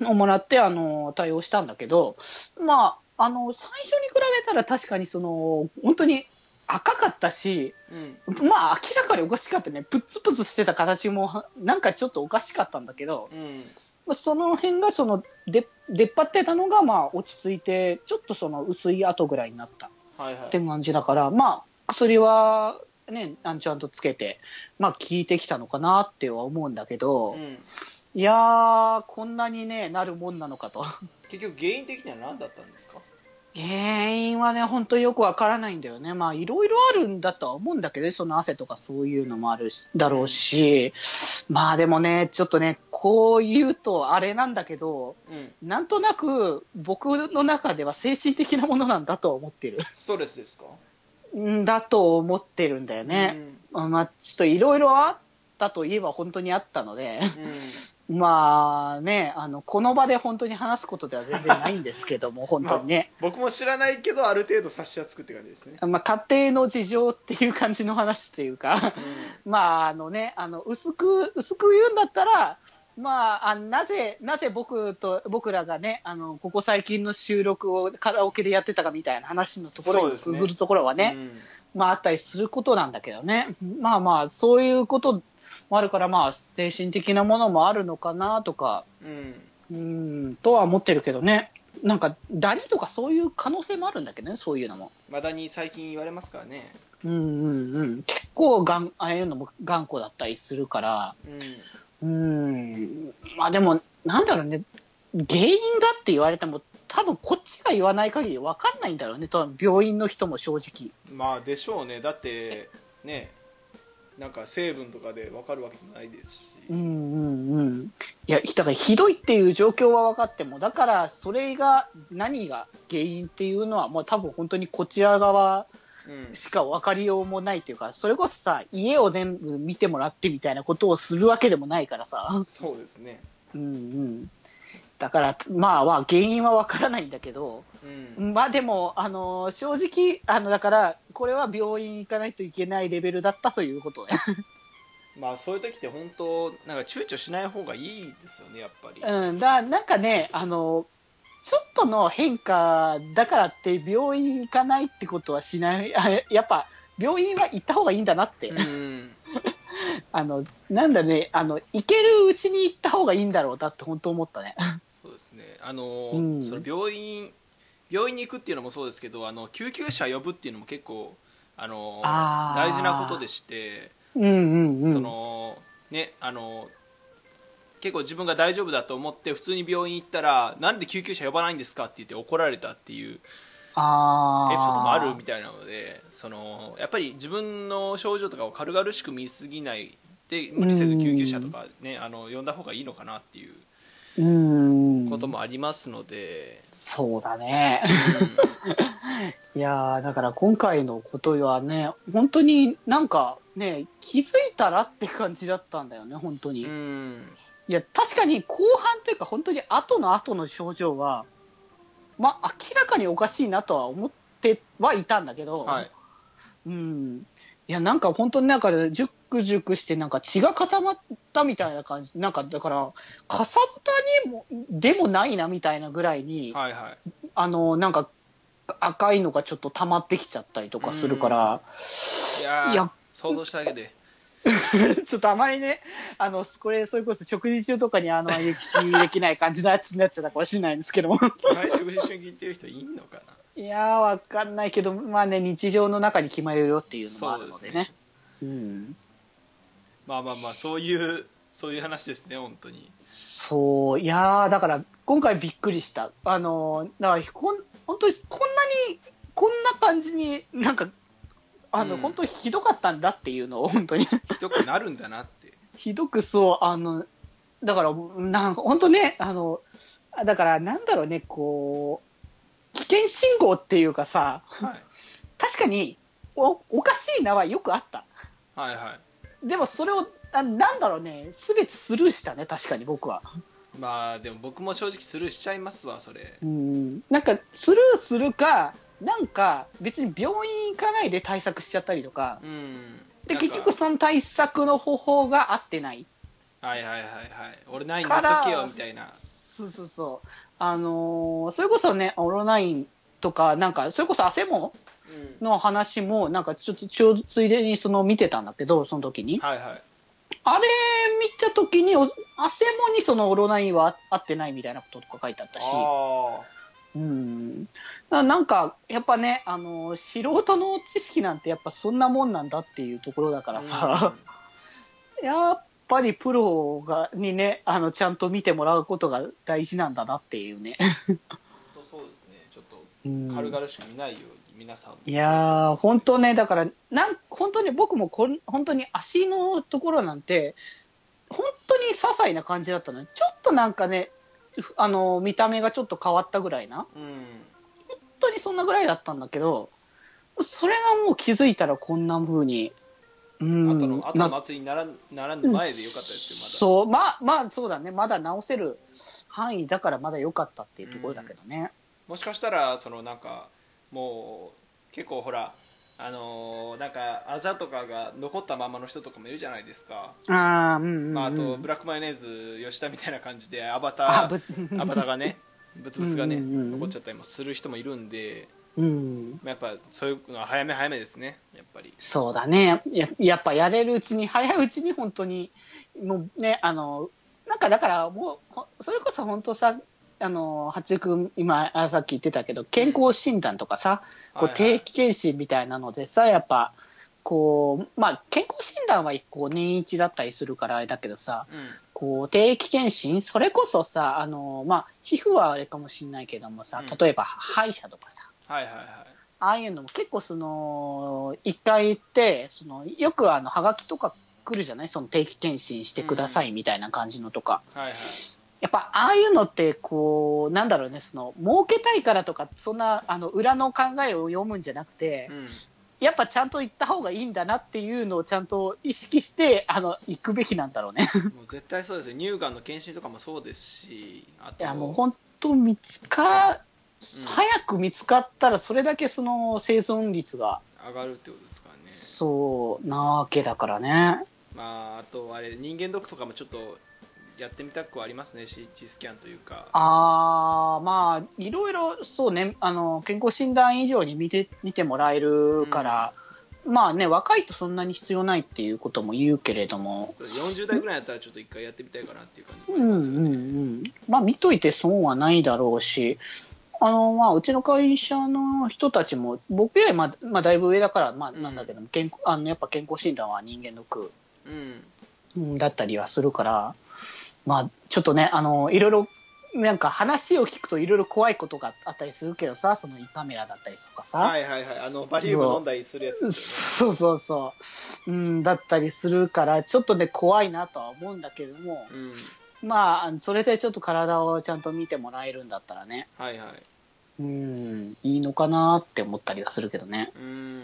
をもらってあの対応したんだけど、まあ、あの最初に比べたら確かにその本当に赤かったし、うん。まあ、明らかにおかしかったね、プツプツしてた形もなんかちょっとおかしかったんだけど、うん。まあその辺がその出出っ張ってたのがまあ落ち着いて、ちょっとその薄い跡ぐらいになった。はいはい。って感じだから、まあ、薬はね、ちゃんとつけて、まあ聞いてきたのかなっては思うんだけど、うん。いやー、こんなにね、なるもんなのかと。結局原因的には何だったんですか？原因はね、本当よくわからないんだよね。まあ、いろいろあるんだとは思うんだけどね、その汗とかそういうのもあるし、だろうし、まあでもね、ちょっとね、こう言うとあれなんだけど、うん。なんとなく僕の中では精神的なものなんだとは思ってる。ストレスですか？んだと思ってるんだよね。まあ、ちょっといろいろあったといえば本当にあったので、うん、うんまあね、あの、この場で本当に話すことでは全然ないんですけども、本当にね。僕も知らないけどある程度察しはつくって感じですね、まあ、家庭の事情っていう感じの話っていうか、うまあ、あのね、あの、薄く、薄く言うんだったら、まあ、あなぜ、なぜ僕と、僕らがね、あの、ここ最近の収録をカラオケでやってたかみたいな話のところに通ずるところはね、うんまあ、あったりすることなんだけどね。まあまあ、そういうこともあるから、まあ、精神的なものもあるのかなとか、うんうん、とは思ってるけどね。なんか、ダニとかそういう可能性もあるんだけどね、そういうのも。まだに最近言われますからね、うんうんうん。結構がん、ああいうのも頑固だったりするから、うん、うん。まあでも、なんだろうね、原因だって言われても、多分こっちが言わない限り分かんないんだろうね、多分病院の人も正直。まあでしょうねだってねなんか成分とかで分かるわけでもないですし、うんうんうん。いや、だからひどいっていう状況は分かっても、だからそれが何が原因っていうのは、もう多分本当にこちら側うんしか分かりようもないっていうか、それこそさ、家を全部見てもらってみたいなことをするわけでもないからさ。そうですね、うんうん。だから、まあまあ、原因はわからないんだけど、うんまあでも、あの正直、あの、だから、これは病院行かないといけないレベルだったということね。まあそういう時って本当なんか躊躇しない方がいいですよねやっぱり、うん、だなんかね、あの、ちょっとの変化だからって病院行かないってことはしない。あやっぱ、病院は行った方がいいんだなって。うん あの、なんだね、あの、行けるうちに行った方がいいんだろうなって本当思ったね。あの、うんその病院病院に行くっていうのもそうですけどあの救急車呼ぶっていうのも結構あの大事なことでして、うんうんうん。そのねあの結構自分が大丈夫だと思って普通に病院行ったらなんで救急車呼ばないんですかって言って怒られたっていうエピあソードもあるみたいなのでそのやっぱり自分の症状とかを軽々しく見すぎないで無理せず救急車とか、ね、あの呼んだ方がいいのかなっていううん。こともありますので、そうだね。いやーだから今回のことはね、本当になんかね、気づいたらって感じだったんだよね、本当に。いや、確かに後半というか本当に後の後の症状は、まあ明らかにおかしいなとは思ってはいたんだけど、はいうん。いや、なんか本当になんか、ジュクジュクしてなんか血が固まったみたいな感じ。なんかだから、かさぶたにも、でもないなみたいなぐらいに、はいはいあの、なんか赤いのがちょっと溜まってきちゃったりとかするから、いや想像しただけでちょっとあまりね、あの、これ、それこそ食事中とかにあの、雪できない感じのやつになっちゃったかもしれないんですけども。食事中に聞いてる人いんのかな？いやー、わかんないけど、まあね、日常の中に決まるよっていうのもあるのでね。うん。まあまあまあそういうそういう話ですね本当にそう、いやー、だから、今回びっくりした。あの、だから、こん本当に、こんなに、こんな感じになんか、あの、うん本当にひどかったんだっていうのを、本当に。ひどくなるんだなってひどくそう、あの、だから、なんか、本当ね、あの、だから、なんだろうね、こう、危険信号っていうかさ、はい確かに、お、おかしいなはよくあった。はいはいでも、それを、あなんだろうね、すべてスルーしたね、確かに僕は。まあでも僕も正直スルーしちゃいますわそれうん。なんか、スルーするか、なんか、別に病院行かないで対策しちゃったりとか、うんで、結局その対策の方法が合ってない。はいはいはいはい俺ないんだっとけよみたいなそうそうそう。あのーそれこそね、オロナインとか、なんか、それこそ汗もうん。の話も、なんかちょっとちょついでにその見てたんだけど、その時に。はいはい。あれ見た時に、お汗もにそのオロナインは合ってないみたいなこととか書いてあったし、あうん。ななんか、やっぱね、あの、素人の知識なんてやっぱそんなもんなんだっていうところだからさ、やっぱりプロが、にね、あの、ちゃんと見てもらうことが大事なんだなっていうね。そうですね。ちょっとうん。軽々しく見ないように皆さんも。いやー、本当ね、だから、なん本当に僕もこん本当に足のところなんて、本当に些細な感じだったのに、ちょっとなんかね、ふあの、見た目がちょっと変わったぐらいな、うん。本当にそんなぐらいだったんだけど、それがもう気づいたらこんな風に、うあのあとの祭りにならならぬ前でよかったですよまだ。そう、まあ、まあそうだね、まだ直せる範囲だからまだ良かったっていうところだけどね。もしかしたらそのなんかもう結構ほらあのーなんかあざとかが残ったままの人とかもいるじゃないですか、ああ、うん、うんうん。まあ、あとブラックマヨネーズ吉田みたいな感じでアバターアバターがね ブツブツがねうんうんうん。残っちゃったりもする人もいるんで、うん。まあやっぱそういうのは早め早めですね。やっぱり。そうだね。や。やっぱやれるうちに、早いうちに本当に、もうね、あの、なんかだからもう、ほそれこそ本当さ、あの、八君、今、あさっき言ってたけど、健康診断とかさ、こう定期検診みたいなのでさ、やっぱ、こう、まあ、健康診断はこう年一だったりするからあれだけどさ、うん。こう、定期検診それこそさ、あの、まあ、皮膚はあれかもしれないけどもさうん、例えば歯医者とかさ、はいはいはい。ああいうのも結構その、一回行って、その、よくあの、はがきとか来るじゃない？その定期検診してくださいみたいな感じのとか。はいはい。やっぱ、ああいうのって、こう、なんだろうね、その、儲けたいからとか、そんな、あの、裏の考えを読むんじゃなくて、うん。やっぱちゃんと行った方がいいんだなっていうのをちゃんと意識して、あの、行くべきなんだろうね。もう絶対そうですよ。乳がんの検診とかもそうですしあと。いや、もう本当見つか、早く見つかったら、それだけその生存率が、上がるってことですからね。そう、なわけだからね。まああとあれ人間ドックとかもちょっとやってみたくはありますね。CT スキャンというか。あー、まあ、いろいろ、そうね、あの、健康診断以上に見て、見てもらえるから、まあね、若いとそんなに必要ないっていうことも言うけれども、40代ぐらいだったらちょっと一回やってみたいかなっていう感じうんうもありますよね、んうん。まあ見といて損はないだろうし、あの、まあ、うちの会社の人たちも、僕よりまあ、まあ、だいぶ上だから、まあ、なんだけども、健康、あの、やっぱ健康診断は人間の区うん。うんだったりはするから、まあ、ちょっとね、あの、いろいろ、なんか話を聞くといろいろ怖いことがあったりするけどさ、その胃カメラだったりとかさ。はいはいはい。あのバリウム飲んだりするやつですよそうそうそう。うん、だったりするから、ちょっとね、怖いなとは思うんだけども、ねうん。まあ、それでちょっと体をちゃんと見てもらえるんだったらね、はいはいうん、いいのかなって思ったりはするけどね。うん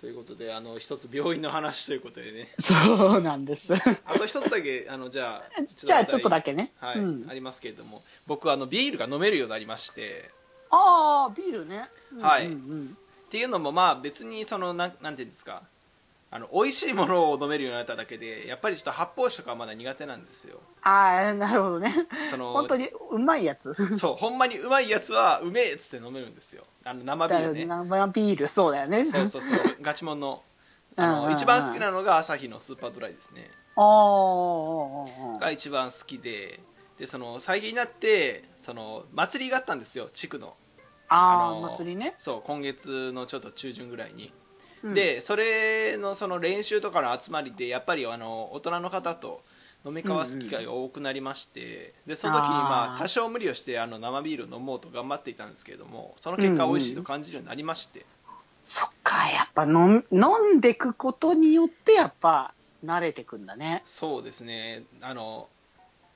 ということであの一つ病院の話ということでねそうなんです。あと一つだけあのじゃあじゃあ、ちょっとだけね。はい、うんありますけれども僕あのビールが飲めるようになりましてああ、ビールね。うんはいうんうんっていうのもまあ別にそのなんなんていうんですかあの美味しいものを飲めるようになっただけでやっぱりちょっと発泡酒とかはまだ苦手なんですよ。ああ、なるほどね。その本当にうまいやつ。そうほんまにうまいやつはうめえっつって飲めるんですよ。あの生ビールね。生ビール、そうだよね。そうそうそう。ガチモンのあ うんうんうん。の一番好きなのがアサヒのスーパードライですね。ああ、あが一番好きで。でその最近になってその祭りがあったんですよ。地区の。あ、あ、祭りね。そう今月のちょっと中旬ぐらいに、うん。でそれのその練習とかの集まりでやっぱりあの大人の方と飲み交わす機会が多くなりまして、でその時にまあ多少無理をしてあの生ビールを飲もうと頑張っていたんですけれどもその結果美味しいと感じるようになりまして、そっか、やっぱ飲ん飲んでくことによって、やっぱ慣れてくんだね。そうですね。あの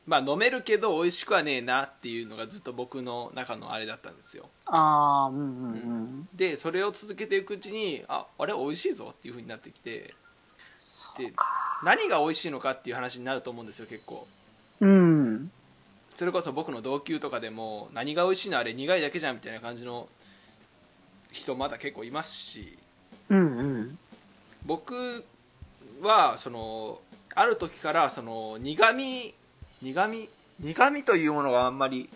まあ飲めるけど美味しくはねえなっていうのがずっと僕の中のあれだったんですよああ、うんうんうん。でそれを続けていくうちにああれ美味しいぞっていう風になってきてで何が美味しいのかっていう話になると思うんですよ結構うん。それこそ僕の同級とかでも何が美味しいのあれ苦いだけじゃんみたいな感じの人まだ結構いますしうんうん。僕はそのある時からその苦味苦味苦味というものがあんまり、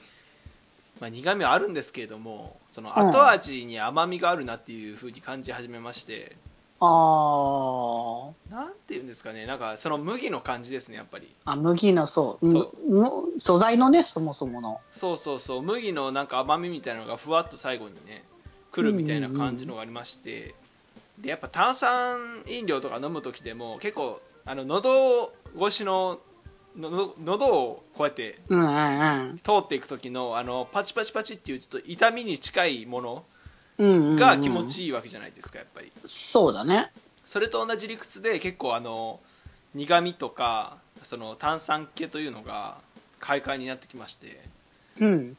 まあ、苦味はあるんですけれどもその後味に甘みがあるなっていうふうに感じ始めまして、ああ。なんていうんですかね。なんかその麦の感じですねやっぱり。あ、麦の、そう。そむ素材のね、そもそもの。そうそうそう。麦のなんか甘みみたいなのがふわっと最後にね来るみたいな感じのがありまして、でやっぱ炭酸飲料とか飲む時でも結構あの喉越しのの喉をこうやってうんうんうん。通っていく時のあのパチパチパチっていうちょっと痛みに近いものうんうんうん、が気持ちいいわけじゃないですかやっぱりそうだね。それと同じ理屈で結構あの苦味とかその炭酸系というのが快感になってきましてうん。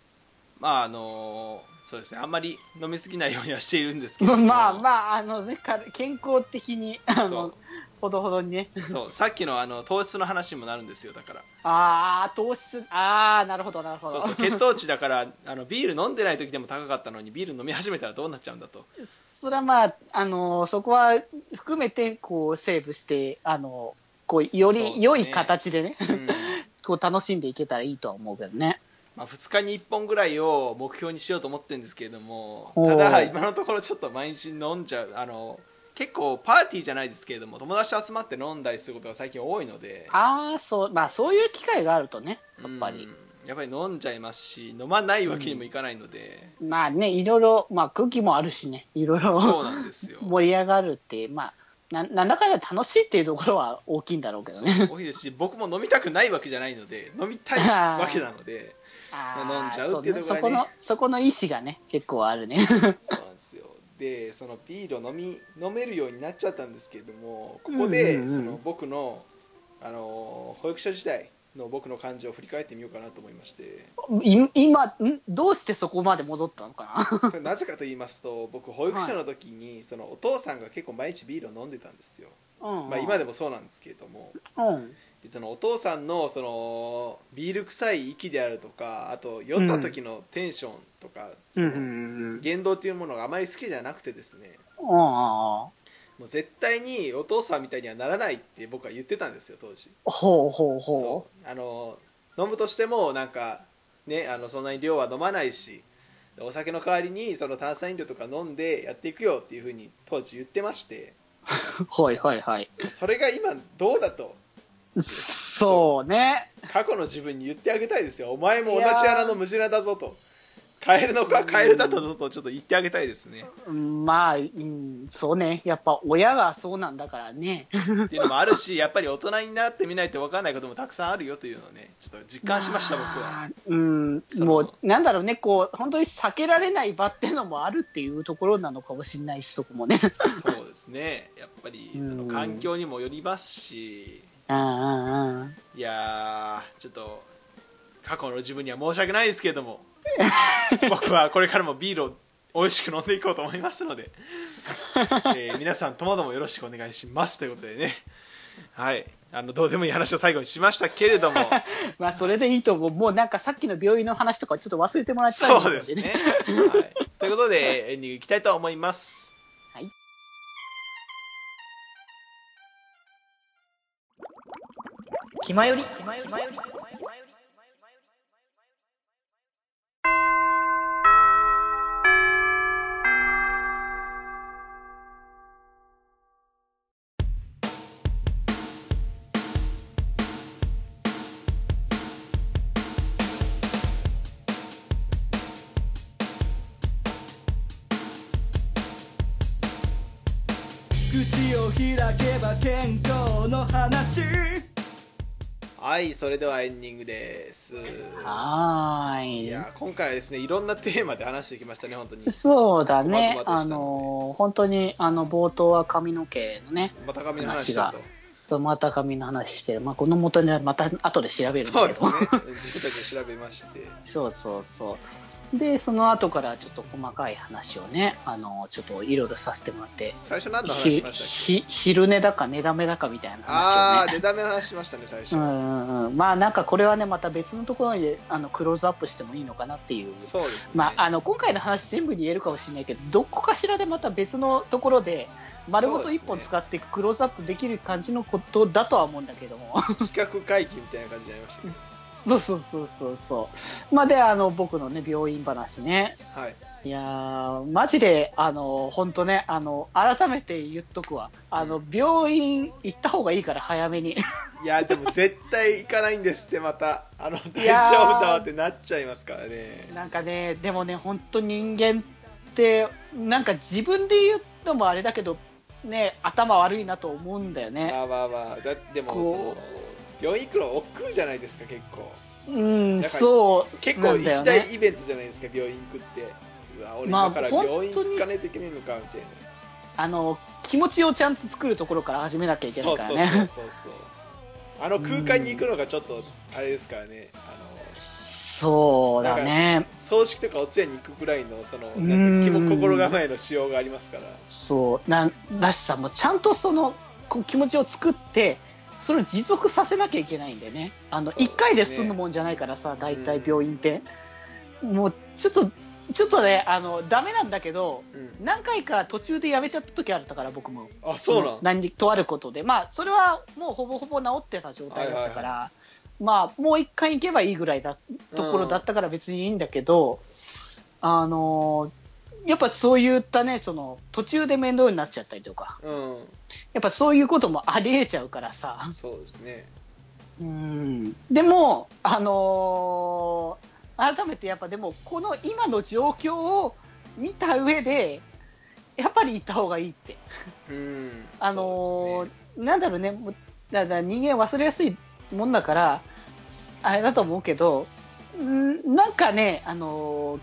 まああのそうですね。あんまり飲みすぎないようにはしているんですけど。も まあまあ、あのね、か健康的に、あそのう、ほどほどにね。そう。さっきのあの糖質の話にもなるんですよだから。ああ、糖質、ああ、なるほど、なるほど。そうそう。血糖値だからあのビール飲んでない時でも高かったのにビール飲み始めたらどうなっちゃうんだと。それはまあ、あの、そこは含めて、こう、セーブして、あの、こう、より良い形でね、うん。こう、楽しんでいけたらいいとは思うけどね。まあ、2日に1本ぐらいを目標にしようと思ってるんですけれどもただ今のところちょっと毎日飲んじゃうあの結構パーティーじゃないですけれども友達と集まって飲んだりすることが最近多いので。ああ、そう、まあ、そういう機会があるとね、やっぱり。うん。やっぱり飲んじゃいますし飲まないわけにもいかないので、まあね、いろいろ、まあ、空気もあるしね、いろいろ。そうなんですよ。盛り上がるって、まあ、ななんだかんだ楽しいっていうところは大きいんだろうけどね。多いですし僕も飲みたくないわけじゃないので飲みたいわけなので。あ 飲んーじゃうっていうところがね。そそこの、そこの意思がね、結構あるね。そうなんですよ。でそのビールを飲み飲めるようになっちゃったんですけれどもここで、その僕のあの保育所時代の僕の感情を振り返ってみようかなと思いまして。い今ん、どうしてそこまで戻ったのかそれなぜかと言いますと僕保育所の時に、そのお父さんが結構毎日ビールを飲んでたんですよ、な。うん、まあ、今でもそうなんですけれども。うん。でそのお父さんのそのビール臭い息であるとかあと酔った時のテンションとか、うん言動っていうものがあまり好きじゃなくてですねうん。うんもう絶対にお父さんみたいにはならないって僕は言ってたんですよ当時ほうほうそほうあの飲むとしてもなんかねあのそんなに量は飲まないしお酒の代わりにその炭酸飲料とか飲んでやっていくよっていうふうに当時言ってましてう。はいはいはい。それが今どうだとそうね。過去の自分に言ってあげたいですよお前も同じ穴のムジナだぞとカエルのかカエルだったぞとちょっと言ってあげたいですねうんまあ、うん、そうね。やっぱ親がそうなんだからね。っていうのもあるしやっぱり大人になってみないと分かんないこともたくさんあるよというのをねちょっと実感しました僕はまあ。うん、そのもう、なんだろうね、こう、本当に避けられない場っていうのもあるっていうところなのかもしれないし、そこもね。そうですねやっぱりそのうん環境にもよりますしうんうんうん。いやーちょっと過去の自分には申し訳ないですけれども 僕はこれからもビールを美味しく飲んでいこうと思いますので、えー皆さんともどもよろしくお願いしますということでね。はい。あのどうでもいい話を最後にしましたけれども。まあ、それでいいと思う。もうなんかさっきの病院の話とかちょっと忘れてもらいたいそうですね、はい、ということでエンディングいきたいと思います気まより。はいそれではエンディングですはーい。いや今回はですねいろんなテーマで話してきましたね本当にそうだね。あまとまとしたの本当に、あの、冒頭は髪の毛のね、また髪の話だとまた髪の話してる。まあ、この元にはまた後で調べるんだけど。そうですね自分たちで調べまして そうそうそう。で、その後からちょっと細かい話をね、あの、ちょっといろいろさせてもらって、最初何の話ひしましたっけ？ひ昼寝だか寝だめだかみたいなああ話をね。出だめの話しましたね最初、うんうんうん、まあなんかこれはねまた別のところであのクローズアップしてもいいのかなっていう。そうですね、まあ、あの今回の話全部に言えるかもしれないけどどこかしらでまた別のところで丸ごと1本使ってクローズアップできる感じのことだとは思うんだけども。企画会議みたいな感じになりましたけそうそうそうそうそう。まあであの僕のね病院話ね。どはい。いやー、マジで、あの、本当ね、あの、改めて言っとくわ。あの、病院行った方がいいから、早めに。いやでも絶対行かないんですってまた。あの大丈夫だわってなっちゃいますからね。なんかね、でもね、本当人間って、なんか自分で言うのもあれだけど、ね、頭悪いなと思うんだよね。まあまあまあ。だでもそこの病院行くの億劫じゃないですか結構うん、そう。結構一大ね。イベントじゃないですか病院行くってうわ俺まあ今から病院行かないといけないのかみたいなあの、気持ちをちゃんと作るところから始めなきゃいけないからね。そうそうそうそうあの空間に行くのがちょっとあれですからねあそうのだね葬式とかお通夜に行くぐらいのそのうんなんか気も心構えのしようがありますからそう。なんだしさ、もうちゃんとそのこう気持ちを作って、それを持続させなきゃいけないんでね。あの、そうですね一回で済むもんじゃないからさ、大体病院って。もう、ちょっと、ちょっとね、あの、ダメなんだけど、うん何回か途中でやめちゃった時あったから、僕も。あそうなんの何とあることで。まあ、それはもうほぼほぼ治ってた状態だったから、まあ、もう一回行けばいいぐらいだ、ところだったから別にいいんだけど、あのやっぱそういったね、その、途中で面倒になっちゃったりとか、うんやっぱそういうこともありえちゃうからさ。そうですねうん。でも、あのー改めてやっぱでも、この今の状況を見た上で、やっぱり行った方がいいって。うんあのーねなんだろうね、だから人間忘れやすいもんだから、あれだと思うけど、んなんかね、あのー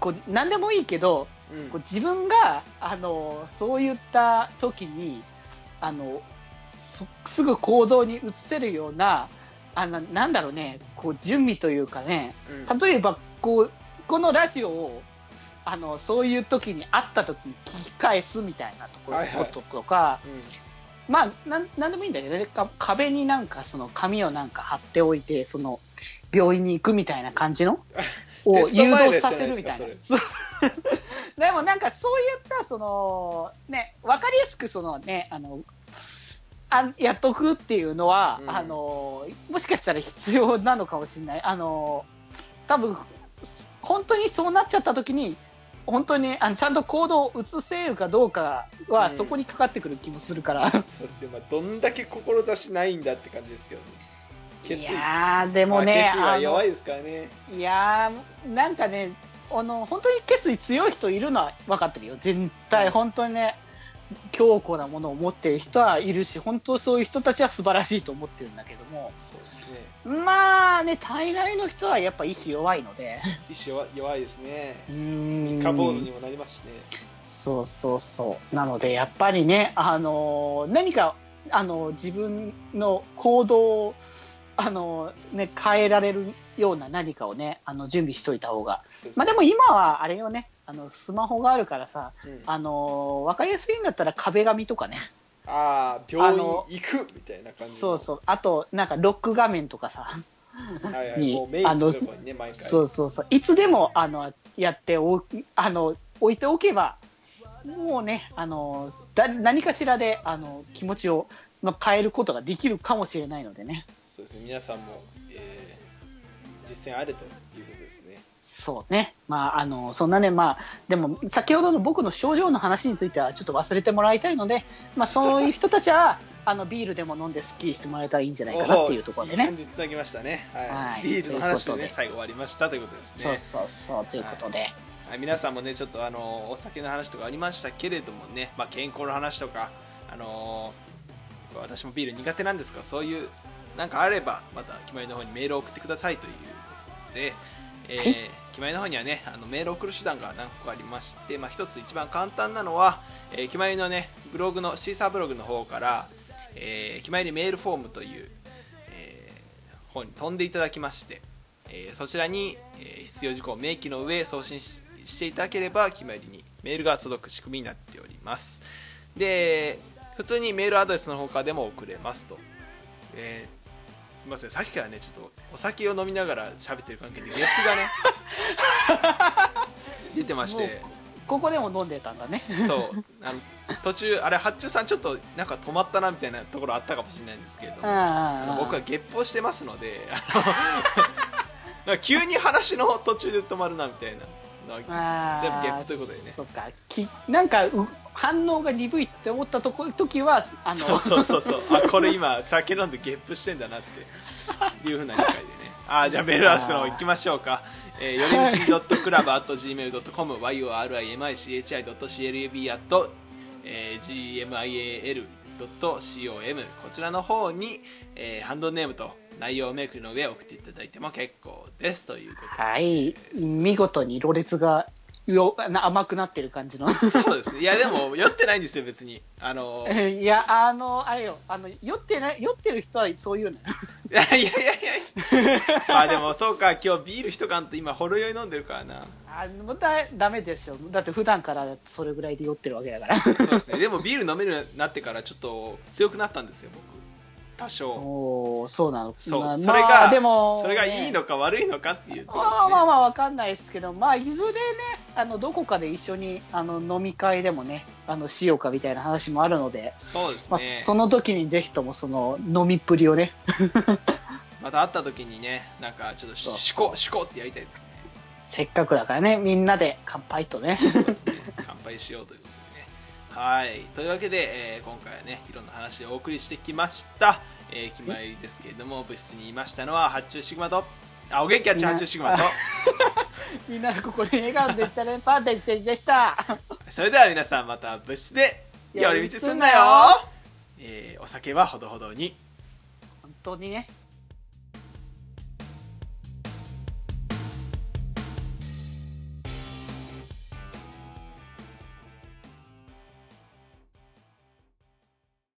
こう何でもいいけど、うん。自分が、あのーそういった時に、あのそすぐ行動に移せるような、あのなんだろうね、こう準備というかね、うん。例えばこうこのラジオをあのそういう時に会った時に聞き返すみたいなところ、はいはい。こととか、うん。まあなんなんでもいいんだけどねか壁になんかその紙をなんか貼っておいてその病院に行くみたいな感じの？を誘導させるみたいな で。もなんかそういったそのねわかりやすくそのねあのあやっとくっていうのは、うんあのもしかしたら必要なのかもしれない。あの多分本当にそうなっちゃった時に本当にあのちゃんと行動を移せるかどうかは、うんそこにかかってくる気もするから。そうですよ、まあ、どんだけ志ないんだって感じですけどね決い意。やーでもね、まあ、弱いですからね。いやーなんかねあの本当に決意強い人いるのは分かってるよ。絶対本当にね強固なものを持ってる人はいるし本当そういう人たちは素晴らしいと思ってるんだけども。そうですね。まあね大概の人はやっぱ意志弱いので。意志弱弱いですね。うーん。三日坊主にもなりますしね。そうそうそう。なのでやっぱりねあの何かあの自分の行動をあの、ね、変えられるような何かをねあの準備しといた方が。まあでも今はあれよね、あのスマホがあるからさ、うん。あの分かりやすいんだったら壁紙とかね、ああ病院あの行くみたいな感じそうそう、あとなんかロック画面とかさ、うはいはい。にね毎回。そうそうそう、いつでもあのやっておあの置いておけば、もうね、あのだ何かしらであの気持ちを、まあ、変えることができるかもしれないのでね。そうですね。皆さんも、えー実践あれということですね。そうね。まあ、あの、そんなね、まあ、でも、先ほどの僕の症状の話については、ちょっと忘れてもらいたいので、まあ、そういう人たちは、あの、ビールでも飲んでスッキリしてもらえたらいいんじゃないかなっていうところでね。いい感。じましたね、はい。はい。ビールの話でね最後終わりましたということですね。そうそうそう、ということで。はい皆さんもねちょっとあのお酒の話とかありましたけれどもね、まあ、健康の話とかあのー私もビール苦手なんですがそういうなんかあればまた決まりの方にメールを送ってくださいということで、えーはい。決まりの方にはねあのメールを送る手段が何個かありまして、まあ、一つ一番簡単なのは、えー決まりのねブログのシーサーブログの方から、えー決まりメールフォームという、えー方に飛んでいただきまして、えーそちらに、えー必要事項を明記の上送信ししていただければ決まりにメールが届く仕組みになっております。で普通にメールアドレスの方からでも送れますと、えーすみません。さっきからねちょっとお酒を飲みながら喋ってる関係でゲップがね 出てまして。ここでも飲んでたんだね。そう。あの途中あれ八中さんちょっとなんか止まったなみたいなところあったかもしれないんですけれども僕はゲップをしてますのであの なんか急に話の途中で止まるなみたいな全部ゲップということでね。そっか。きなんかう反応が鈍いって思ったとこ時はあのそうそうそうそう。あこれ今酒飲んでゲップしてんだなっていうふうな理解でね。あじゃあメールアドレスの方行きましょうか。えー、よりみち .club.gmail.com yorimichi.club えー gmail.com こちらの方に、えーハンドルネームと内容をメイクの上送っていただいても結構ですということで。はい。見事にろれつがよな甘くなってる感じの。そうです。ねいやでも酔ってないんですよ別に。あの いやあのあれよ。あの酔ってない酔ってる人はそういうのよ。いやいやいやいや。まあでもそうか今日ビール一缶と今ほろ酔い飲んでるからな。あもうだダメですよ。だって普段からそれぐらいで酔ってるわけだから。そうですね。でもビール飲めるようになってからちょっと強くなったんですよ僕多少。そうなの。そう、まあそれが、まあでもそれがいいのか悪いのかっていう。ところまあまあでまあわかんないですけど、まあ、いずれね、あの、どこかで一緒に、あの、飲み会でもね、あの、しようかみたいな話もあるので、そうですね、まあ、その時にぜひともその、飲みっぷりをね、また会った時にねなんかちょっとしこしこってやりたいですね。せっかくだからね、みんなで乾杯とね。そうですね。乾杯しようというはい。というわけで、えー今回はねいろんな話をお送りしてきました、えー、決まりですけれども部室にいましたのは発注シグマとあお元気あっちゃん発注シグマと。みんなの心に笑顔でしたね、パンテージでした。それでは皆さんまた部室で寄り道すんなよ。えーお酒はほどほどに。本当にね。